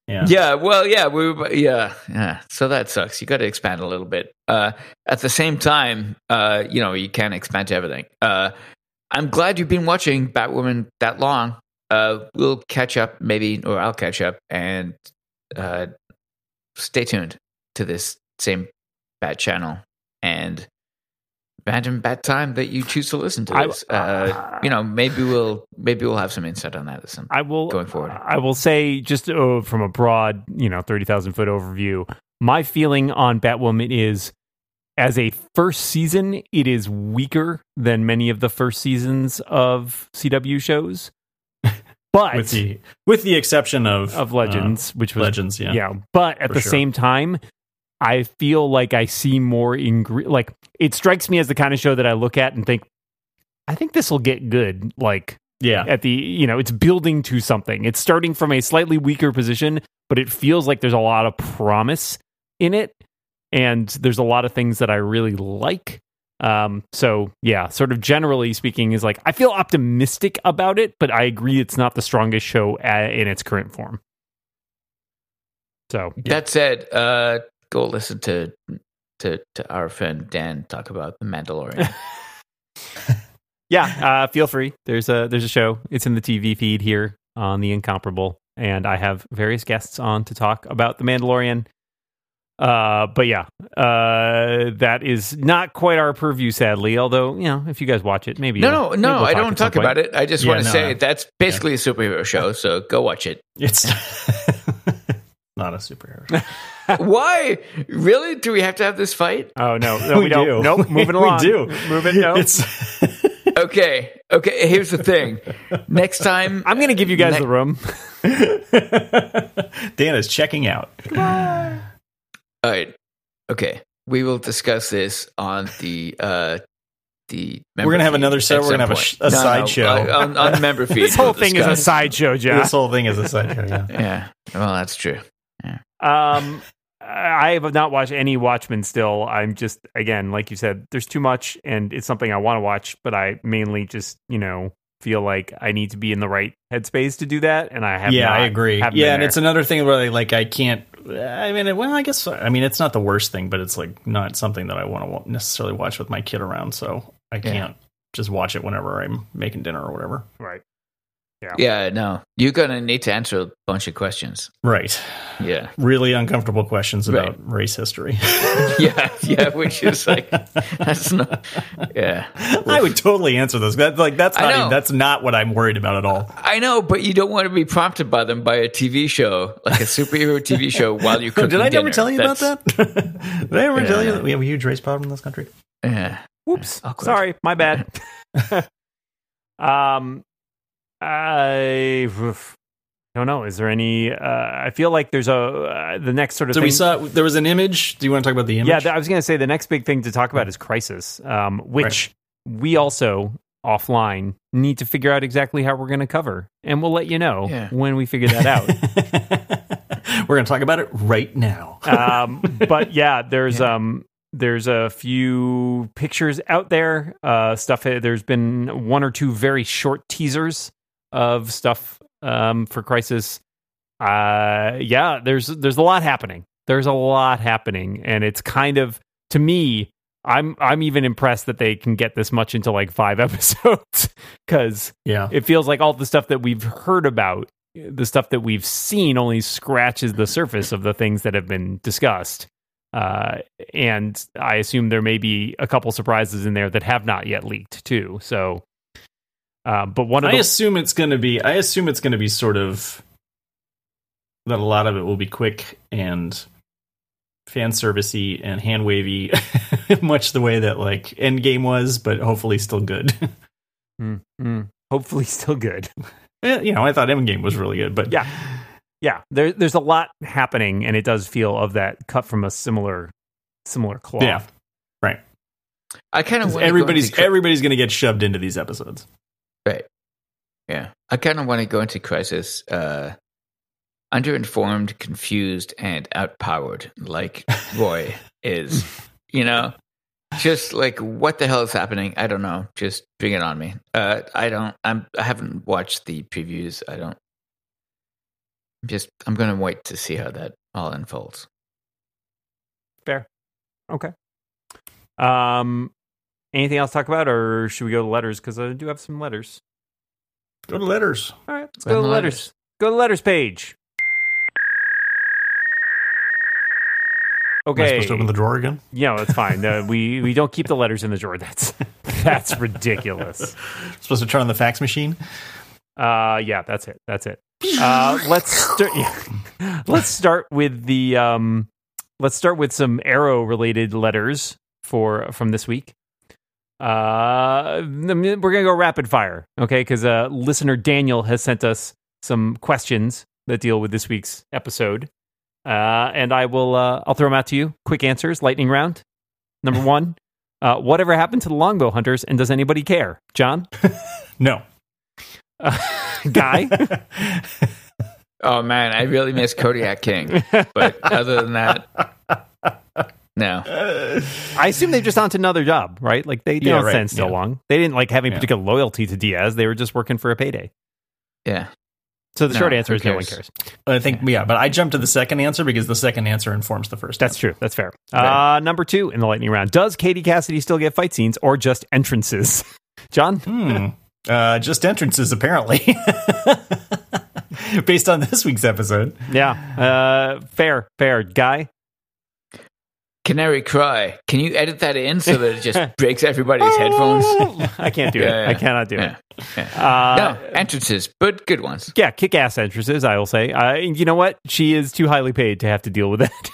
Yeah. yeah. Well, yeah, we yeah, yeah. So that sucks. You got to expand a little bit. Uh, at the same time, uh, you know, you can't expand to everything. Uh, I'm glad you've been watching Batwoman that long. Uh, we'll catch up, maybe, or I'll catch up, and uh, stay tuned to this same Bat channel and random Bat time that you choose to listen to I- this. uh, you know, maybe we'll maybe we'll have some insight on that. at some I will going forward. I will say just uh, from a broad, you know, thirty thousand foot overview. My feeling on Batwoman is, as a first season, it is weaker than many of the first seasons of CW shows. But With the with the exception of of Legends, which uh, was Legends, yeah. yeah. But at the sure. same time, I feel like I see more ingre- like it strikes me as the kind of show that I look at and think, I think this will get good. Like Yeah. at the you know it's building to something it's starting from a slightly weaker position but it feels like there's a lot of promise in it and there's a lot of things that i really like um so yeah sort of generally speaking is like i feel optimistic about it but i agree it's not the strongest show a in its current form so That said, uh, go listen to to to our friend Dan talk about the Mandalorian. yeah uh feel free there's a there's a show it's in the tv feed here on the incomparable and i have various guests on to talk about the mandalorian uh but yeah uh that is not quite our purview sadly although you know if you guys watch it maybe no, no, no. we'll I don't talk about it. I just Yeah, want to no, say no. that's basically a superhero show. So go watch it. It's not a superhero. Why? Really? Do we have to have this fight? oh no no we, We don't do. nope moving along. We do. moving no It's Okay. Okay. Here's the thing. Next time, i'm gonna give you guys Ne- the room Dan is checking out. All right. Okay. We will discuss this on the uh the. We're gonna have another feed show. We're gonna some have a sh- a sideshow. uh, on, on the member feed. this whole we'll thing is a sideshow john This whole thing is a sideshow. Yeah. Yeah. Well, that's true. Um, I have not watched any Watchmen still. I'm just again, like you said, there's too much, and it's something I want to watch, but I mainly just you know feel like I need to be in the right headspace to do that, and I have. yeah, not- I agree. Yeah, and it's another thing where I, like I can't. I mean, well, I guess I mean it's not the worst thing, but it's like not something that I want to necessarily watch with my kid around. So I can't just watch it whenever I'm making dinner or whatever. right. Yeah. No. You're gonna need to answer a bunch of questions. Right. Yeah. Really uncomfortable questions about Right. race history. Yeah. Yeah. Which is like that's not. Yeah. I would totally answer those. That, like that's not even, that's not what I'm worried about at all. I know, but you don't want to be prompted by them by a TV show, like a superhero TV show, while you're cooking Did I never tell you about that? Did I ever tell you that we have a huge race problem in this country? Yeah. Whoops. Awkward. Sorry, my bad. um, I don't know. Is there any? Uh, I feel like there's a uh, the next sort of So thing. we saw there was an image. Do you want to talk about the image? Yeah, I was going to say the next big thing to talk about is Crisis, um, which we also offline need to figure out exactly how we're going to cover, and we'll let you know Yeah. when we figure that out. We're going to talk about it right now. um, but yeah, there's um there's a few pictures out there. Uh, stuff. There's been one or two very short teasers of stuff um, for Crisis. Uh, yeah, there's there's a lot happening. There's a lot happening, and it's kind of to me. I'm I'm even impressed that they can get this much into like five episodes because yeah. it feels like all the stuff that we've heard about, the stuff that we've seen, only scratches the surface of the things that have been discussed. Uh, and I assume there may be a couple surprises in there that have not yet leaked too. So Uh, but one of I the assume it's going to be. I assume it's going to be sort of that. A lot of it will be quick and fan servicey and hand wavy, much the way that like Endgame was, but hopefully still good. Mm, mm. hopefully still good. Eh, you know, I thought Endgame was really good, but Yeah. Yeah, there, there's a lot happening, and it does feel of that cut from a similar similar cloth. yeah, right. I kind of everybody's everybody's going to get shoved into these episodes. Right. Yeah. I kind of want to go into Crisis uh, underinformed, confused, and outpowered, like Roy is. You know? Just like, what the hell is happening? I don't know. Just bring it on me. Uh, I don't, I'm, I haven't watched the previews. I don't, just, I'm going to wait to see how that all unfolds. Fair. Okay. Um, anything else to talk about, or should we go to letters? Because I do have some letters. Go to letters. All right, let's Go go to to the letters. letters. Go to the letters page. Am I Okay. supposed to open the drawer again? Yeah, that's fine. Uh, we we don't keep the letters in the drawer. That's that's ridiculous. Supposed to turn on the fax machine? Uh, yeah, that's it. That's it. Uh, let's start. Yeah. Let's start with the um. Let's start with some arrow related letters for from this week. Uh, we're gonna go rapid fire, okay? Because uh, listener Daniel has sent us some questions that deal with this week's episode, uh, and I will. Uh, I'll throw them out to you. Quick answers, lightning round. Number one, uh, whatever happened to the longbow hunters, and does anybody care? John, No. uh, guy. Oh man, I really miss Kodiak King. But other than that, no. I assume they're just on to another job, right? Like they, they Yeah, don't right, stand still yeah. long. They didn't like have any Yeah. particular loyalty to Diaz. They were just working for a payday. Yeah. So the No, short answer who is no one cares? cares. I think, yeah, but I jumped to the second answer because the second answer informs the first. That's true. That's fair. Uh, number two in the lightning round: Does Katie Cassidy still get fight scenes or just entrances? John, Hmm. Uh, just entrances, apparently. Based on this week's episode. yeah, uh, fair, fair. Guy, Canary cry. Can you edit that in so that it just breaks everybody's headphones? I can't do Yeah, it. yeah. I cannot do Yeah. it. Uh, no, entrances, but good ones. yeah, kick ass entrances. I will say. Uh, you know what? She is too highly paid to have to deal with that.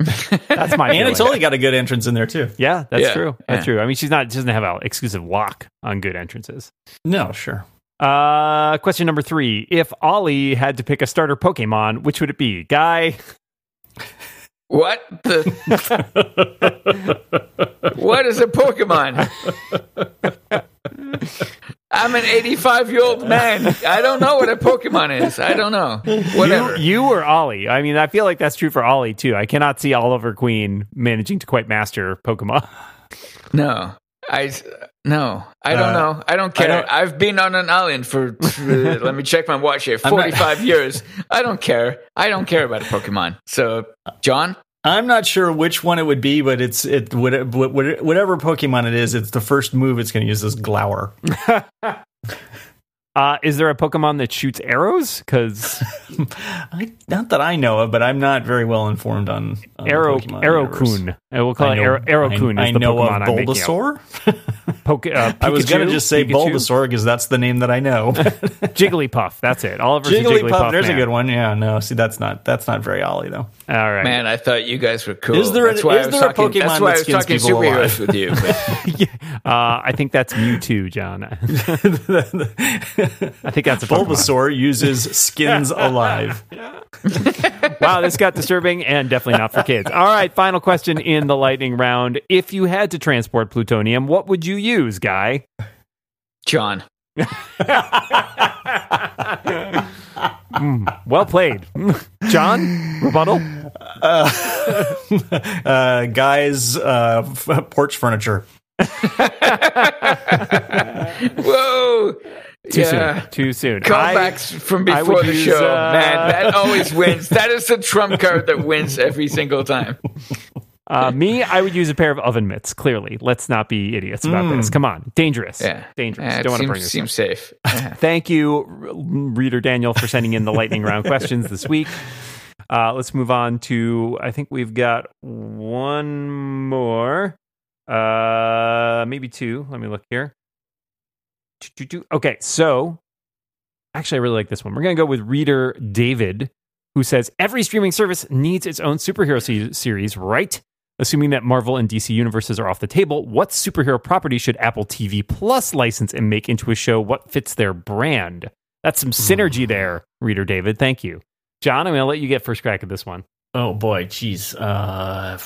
That's my feeling. Anatoly got a good entrance in there, too. Yeah, that's Yeah, true. That's yeah. true. I mean, she's not she doesn't have an exclusive lock on good entrances. No, sure. Uh, question number three: If Ollie had to pick a starter Pokemon, which would it be? Guy, What the? what is a Pokemon? I'm an 85 year old man. I don't know what a Pokemon is. I don't know. Whatever. you or Ollie? I mean, I feel like that's true for Ollie too. I cannot see Oliver Queen managing to quite master Pokemon. No, I no, I don't Uh, know. I don't care. don't- I've been on an island for let me check my watch here. Forty five years. I don't care. I don't care about a Pokemon. So, John, I'm not sure which one it would be, but it's it what- what- what- whatever Pokemon it is. It's the first move it's going to use is Glower. Uh, is there a Pokemon that shoots arrows? Because not that I know of, but I'm not very well informed on, on the Arrow universe. Arrowcoon. Uh, we'll call I it know- Arrow Arrowcoon. I, is I the know Pokemon of I'm making up. Bulbasaur. Poke, uh, I was going to just say Pikachu? Bulbasaur because that's the name that I know. Jigglypuff. That's it. Oliver's a Jigglypuff, Jigglypuff. there's man. a good one. Yeah, no, see, that's not that's not very Ollie though. All right. man, I thought you guys were cool. Is there a- that's why is I was there a Pokemon That's why I that was skins talking people superheroes alive? with you. Yeah. Uh, I think that's Mewtwo, John. I think that's a Pokemon. Bulbasaur uses skins alive. Wow, this got disturbing and definitely not for kids. All right, final question in the lightning round. If you had to transport plutonium, what would you use, Guy? John, Mm, well played. John? Rebuttal? Uh, guys, uh, f- porch furniture. whoa, Too yeah. soon. Too soon. I- Callbacks from before the use, show, uh, man. That always wins. That is the trump card that wins every single time. Uh, me, I would use a pair of oven mitts, clearly. Let's not be idiots about Mm. this. Come on. Dangerous. Yeah, Dangerous. Yeah, Don't want to bring this seems safe. Yeah. Thank you, reader Daniel, for sending in the lightning round questions this week. Uh, let's move on to. I think we've got one more, uh, maybe two. Let me look here. Okay, so actually, I really like this one. We're going to go with reader David, who says every streaming service needs its own superhero se- series, right? Assuming that Marvel and DC universes are off the table, what superhero property should Apple TV Plus license and make into a show? What fits their brand? That's some synergy there, reader David. Thank you. John, I'm going to let you get first crack at this one. Oh boy, jeez. Uh,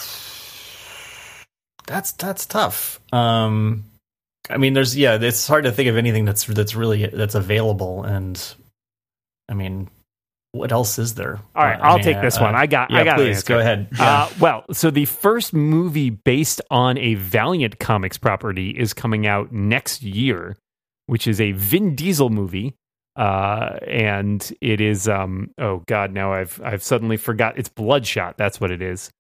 that's that's tough. Um, I mean, there's yeah, it's hard to think of anything that's that's really that's available, and I mean, what else is there? All right, Uh, I I'll mean, take this uh, one. I got. Yeah, I got. please go ahead. Uh, well, so the first movie based on a Valiant Comics property is coming out next year, which is a Vin Diesel movie. Uh, and it is um oh god now I've I've suddenly forgot it's Bloodshot that's what it is.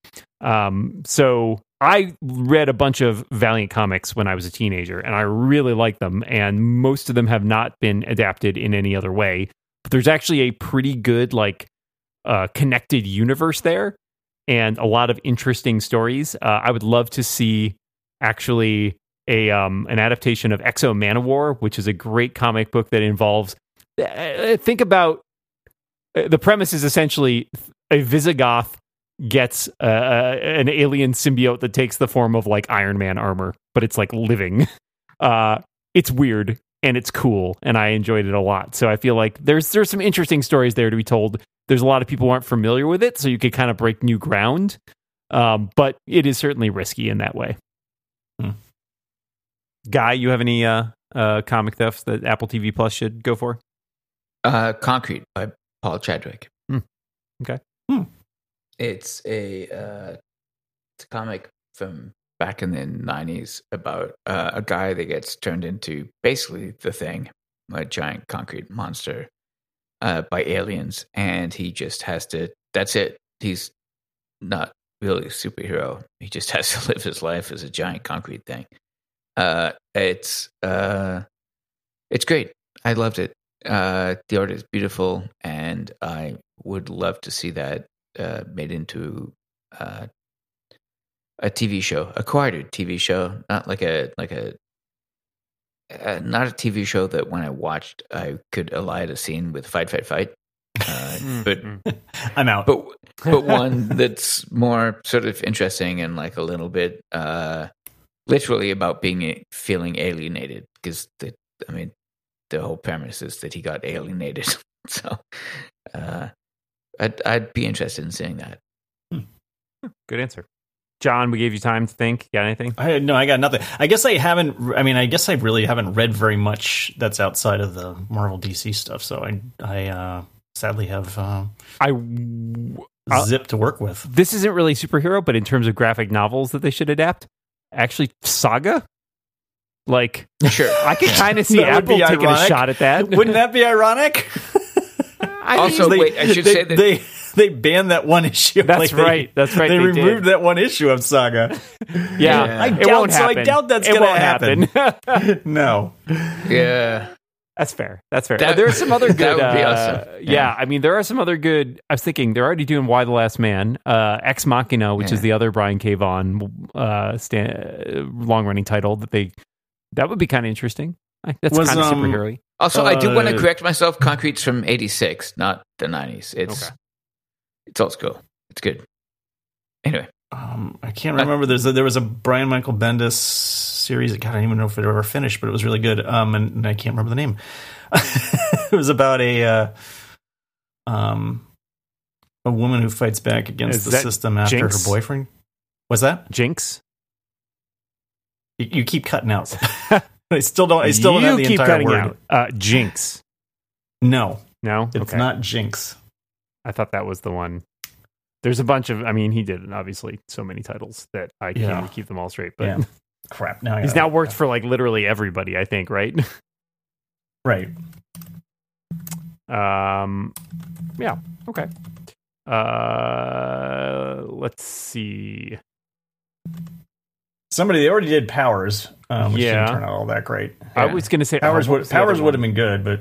Um so I read a bunch of Valiant comics when I was a teenager and I really like them and most of them have not been adapted in any other way. But there's actually a pretty good like uh connected universe there and a lot of interesting stories. Uh, I would love to see actually a um, an adaptation of X-O Manowar, which is a great comic book that involves. Uh, think about uh, the premise is essentially a Visigoth gets uh, uh, an alien symbiote that takes the form of like Iron Man armor, but it's like living. Uh, it's weird and it's cool, and I enjoyed it a lot. So I feel like there's there's some interesting stories there to be told. There's a lot of people who aren't familiar with it, so you could kind of break new ground. Um, but it is certainly risky in that way. Hmm. Guy, you have any uh, uh, comic thefts that Apple TV Plus should go for? Uh, Concrete by Paul Chadwick. Hmm. Okay. Hmm. It's a uh, it's a comic from back in the nineties about uh, a guy that gets turned into basically the thing, a giant concrete monster, uh, by aliens, and he just has to. That's it. He's not really a superhero. He just has to live his life as a giant concrete thing. Uh, it's uh, it's great. I loved it. Uh, the art is beautiful, and I would love to see that uh, made into a TV show, a quieter TV show, not like a like a uh, not a TV show that when I watched I could elide a scene with fight, fight, fight. Uh, but I'm out. but but one that's more sort of interesting and like a little bit uh literally about being feeling alienated because the i mean the whole premise is that he got alienated so uh i'd i'd be interested in seeing that Good answer. John, we gave you time to think. Got anything? I no, I got nothing. I guess I haven't. I mean, I guess I really haven't read very much that's outside of the Marvel DC stuff. So I, I uh, sadly have uh, I I'll- zip to work with. this isn't really superhero, but in terms of graphic novels that they should adapt, actually Saga. Like sure I could kind of see Apple be taking a shot at that. Wouldn't that be ironic? I Also, mean, wait, I should they, say that- they they banned that one issue. That's Like, they- right. That's right. They, They removed did. that one issue of Saga. yeah, Yeah. I it doubt- won't so I doubt that's it gonna happen. happen. no, yeah That's fair. That's fair. That- there are some other good. that would be uh, awesome. Yeah. Yeah. I mean, there are some other good. I was thinking they're already doing "Y: The Last Man," uh, "Ex Machina," which is the other Brian K. Vaughan uh, stand, long running title that they that would be kind of interesting. Like, That's Was, kind of um, superhero also i do want to Uh, correct myself concrete's from 86 not the 90s it's Okay. it's old school it's good anyway um, I can't remember. There's a, there was a Brian Michael Bendis series. God, I don't even know if it ever finished, but it was really good. Um, and, and I can't remember the name. it was about a uh, um a woman who fights back against Is the system after Jinx? her boyfriend. Was that? Jinx. You, you keep cutting out. I still don't. I still don't have the keep entire cutting word. out. Uh, Jinx. No, No, it's Okay. not Jinx. I thought that was the one. There's a bunch of. I mean, he did obviously so many titles that I can't Yeah. keep them all straight. But Yeah. Crap. Now I now worked for like literally everybody. I think right. right. Um, yeah. Okay. Uh, let's see. Somebody they already did Powers. Um, which Yeah. didn't turn out all that great. I Yeah. was going to say Powers would was the other Powers would have been good, but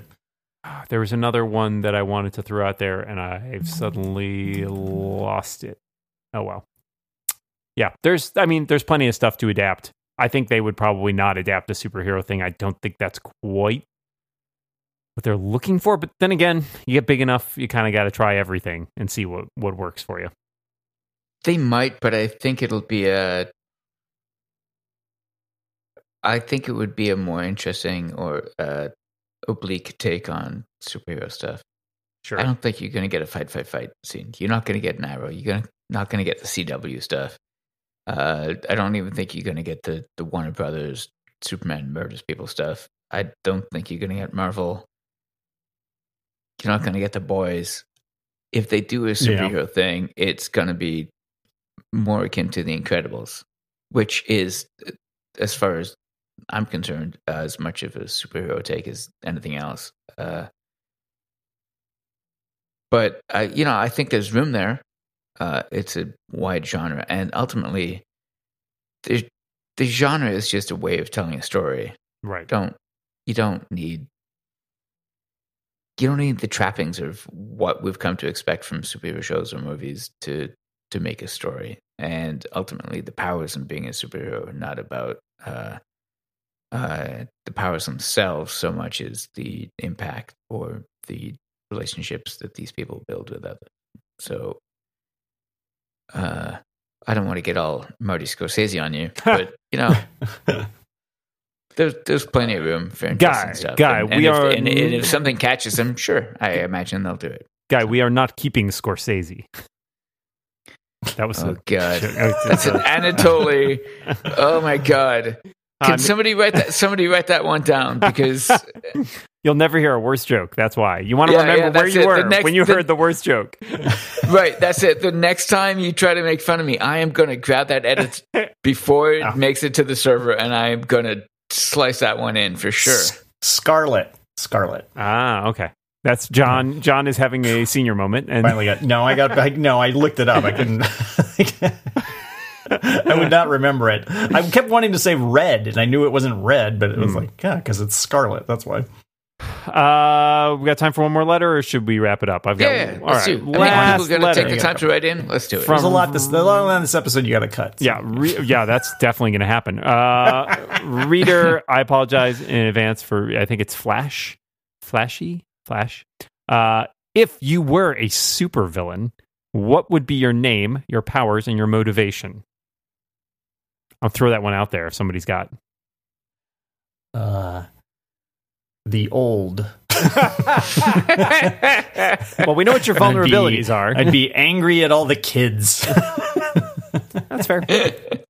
There was another one that I wanted to throw out there, and I've suddenly lost it. Oh well. Yeah, there's. I mean, there's plenty of stuff to adapt. I think they would probably not adapt a superhero thing. I don't think that's quite what they're looking for. But then again, you get big enough, you kind of got to try everything and see what what works for you. They might, but I think it'll be a. I think it would be a more interesting or uh, oblique take on superhero stuff. Sure. I don't think you're going to get a fight, fight, fight scene. You're not going to get an arrow. You're gonna, not going to get the CW stuff. Uh, I don't even think you're going to get the, the Warner Brothers Superman murders people stuff. I don't think you're going to get Marvel. You're not going to get the boys. If they do a superhero thing, it's going to be more akin to the Incredibles, which is, as far as I'm concerned, uh, as much of a superhero take as anything else. Uh, but I, you know, I think there's room there. Uh, it's a wide genre, and ultimately, the the genre is just a way of telling a story. right. Don't you don't need you don't need the trappings of what we've come to expect from superhero shows or movies to to make a story. And ultimately, the powers in being a superhero are not about uh, uh, the powers themselves so much as the impact or the relationships that these people build with others. So, uh, I don't want to get all Marty Scorsese on you, but you know, there's there's plenty of room for interesting Guy, stuff. Guy, and, we if, are- and, and if something catches them, sure, I imagine they'll do it. Guy, we are not keeping Scorsese. That was Oh a God, that's an Anatoly. Oh my God, can Um, somebody write that? Somebody write that one down because You'll never hear a worse joke. That's why. You want to Yeah, remember yeah, where you it. were next- when you the- heard the worst joke. right, that's it. The next time you try to make fun of me, I am going to grab that edit before it Oh. makes it to the server, and I am going to slice that one in for sure. S- Scarlet. Scarlet. Ah, okay. That's John. John is having a senior moment, and Finally got no. I got I, no. I looked it up. I couldn't. I would not remember it. I kept wanting to say red, and I knew it wasn't red, but it was like yeah, because it's scarlet. That's why. uh, we got time for one more letter, or should we wrap it up? I've got. Yeah, all let's right. do. I mean, Last people going to letter. take the time to write in. Let's do it. From- There's a lot. This a lot on this episode you got to cut. so. Yeah, re- yeah, that's definitely going to happen. Uh, reader, I apologize in advance for. I think it's Flash, Flashy, Flash. Uh, if you were a supervillain, what would be your name, your powers, and your motivation? I'll throw that one out there if somebody's got. Uh, the old. Well, we know what your And I'd be- vulnerabilities are. I'd be angry at all the kids. That's fair.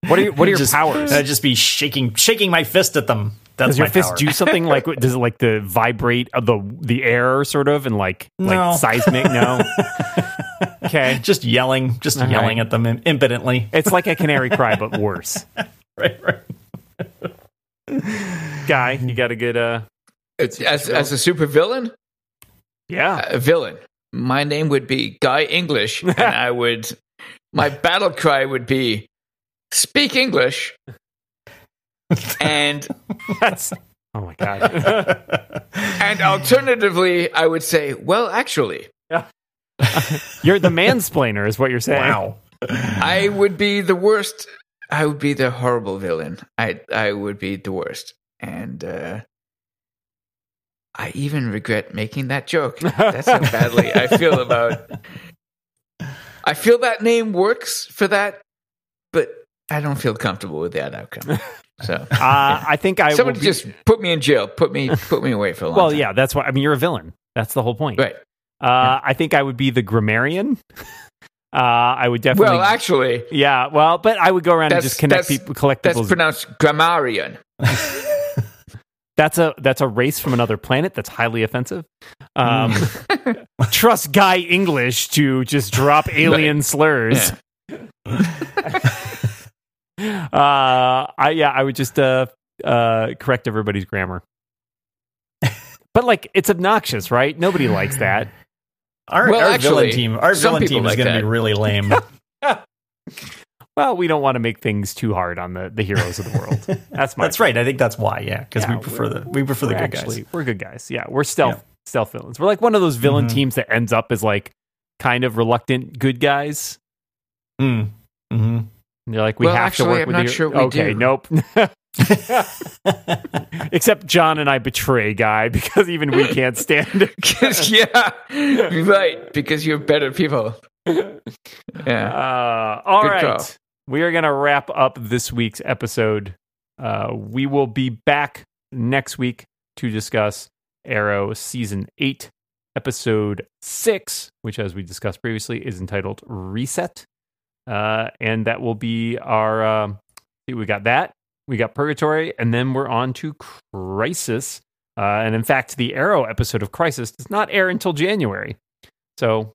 What are your, what are your just, powers? I'd just be shaking, shaking my fist at them. That's Does your my fist power. do something like? Does it like the vibrate of the the air, sort of, and like No. like seismic? No. Okay. just yelling, just All yelling right. at them impotently. It's like a canary cry, but worse. Right, right. Guy, you got a good uh as, as a super villain, yeah. a villain. My name would be Guy English, and I would. My battle cry would be, "Speak English." and That's oh my god. and alternatively, I would say, "Well, actually, you're the mansplainer, is what you're saying. Wow. I would be the worst. I would be the horrible villain. I I would be the worst, and uh, I even regret making that joke. That's how badly I feel about. I feel that name works for that, but I don't feel comfortable with that outcome. So Uh, I think I somebody will be, just put me in jail. Put me put me away for a long well, time. yeah. That's why. I mean, you're a villain. That's the whole point. right. Uh, I think I would be the grammarian. Uh, I would definitely. Well, actually, yeah. Well, but I would go around and just connect people, collect that's pronounced grammarian. That's a that's a race from another planet. That's highly offensive. Um, Mm. trust Guy English to just drop alien slurs. Uh, I yeah, I would just uh, uh, correct everybody's grammar. But like, it's obnoxious, right? Nobody likes that. Our, Well, our actually, villain team, our villain people team is like going to be really lame. Well, we don't want to make things too hard on the, the heroes of the world. That's my. That's right. I think that's why. Yeah, because Yeah, we prefer the we prefer the good actually guys. we're good guys. Yeah, we're stealth Yeah. stealth villains. We're like one of those villain Mhm. teams that ends up as like kind of reluctant good guys. Mm. hmm And they're like, we Well, have actually, to work I'm with not the sure we Okay, do. nope. Except John and I betray Guy because even we can't stand it. Yeah, right. Because you're better people. Yeah. Uh, all right. call. We are going to wrap up this week's episode. Uh, we will be back next week to discuss Arrow Season 8, Episode 6, which, as we discussed previously, is entitled Reset. Uh, and that will be our. Um, see, we got that. We got Purgatory, and then we're on to Crisis. Uh, and in fact, the Arrow episode of Crisis does not air until January. So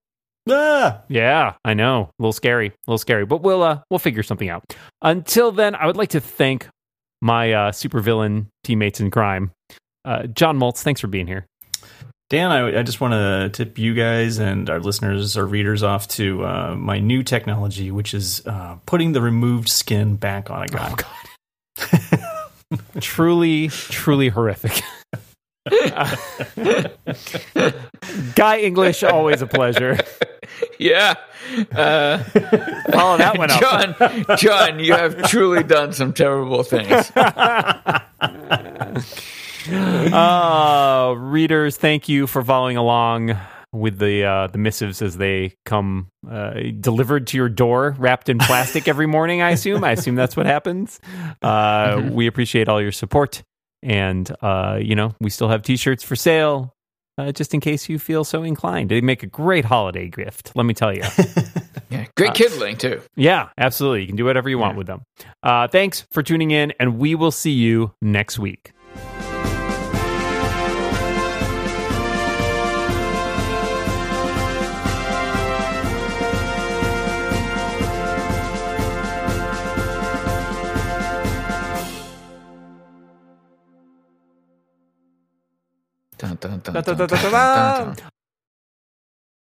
Ah! yeah, I know. A little scary, a little scary, but we'll uh, we'll figure something out. Until then, I would like to thank my uh, supervillain teammates in crime, uh, John Moltz. Thanks for being here. Dan, I, I just want to tip you guys and our listeners our readers off to uh, my new technology, which is uh, putting the removed skin back on a guy. truly, truly horrific. Guy English, always a pleasure. Yeah. Uh, Follow that one up. John, John, you have truly done some terrible things. Uh, readers, thank you for following along with the uh, the missives as they come uh, delivered to your door, wrapped in plastic every morning. I assume. I assume that's what happens. Uh, We appreciate all your support, and uh, you know we still have T-shirts for sale. Uh, just in case you feel so inclined, they make a great holiday gift. Let me tell you. Yeah, great kindling too. yeah, absolutely. You can do whatever you want with them. Uh, thanks for tuning in, and we will see you next week. タンタンタンタン。タンタンタン。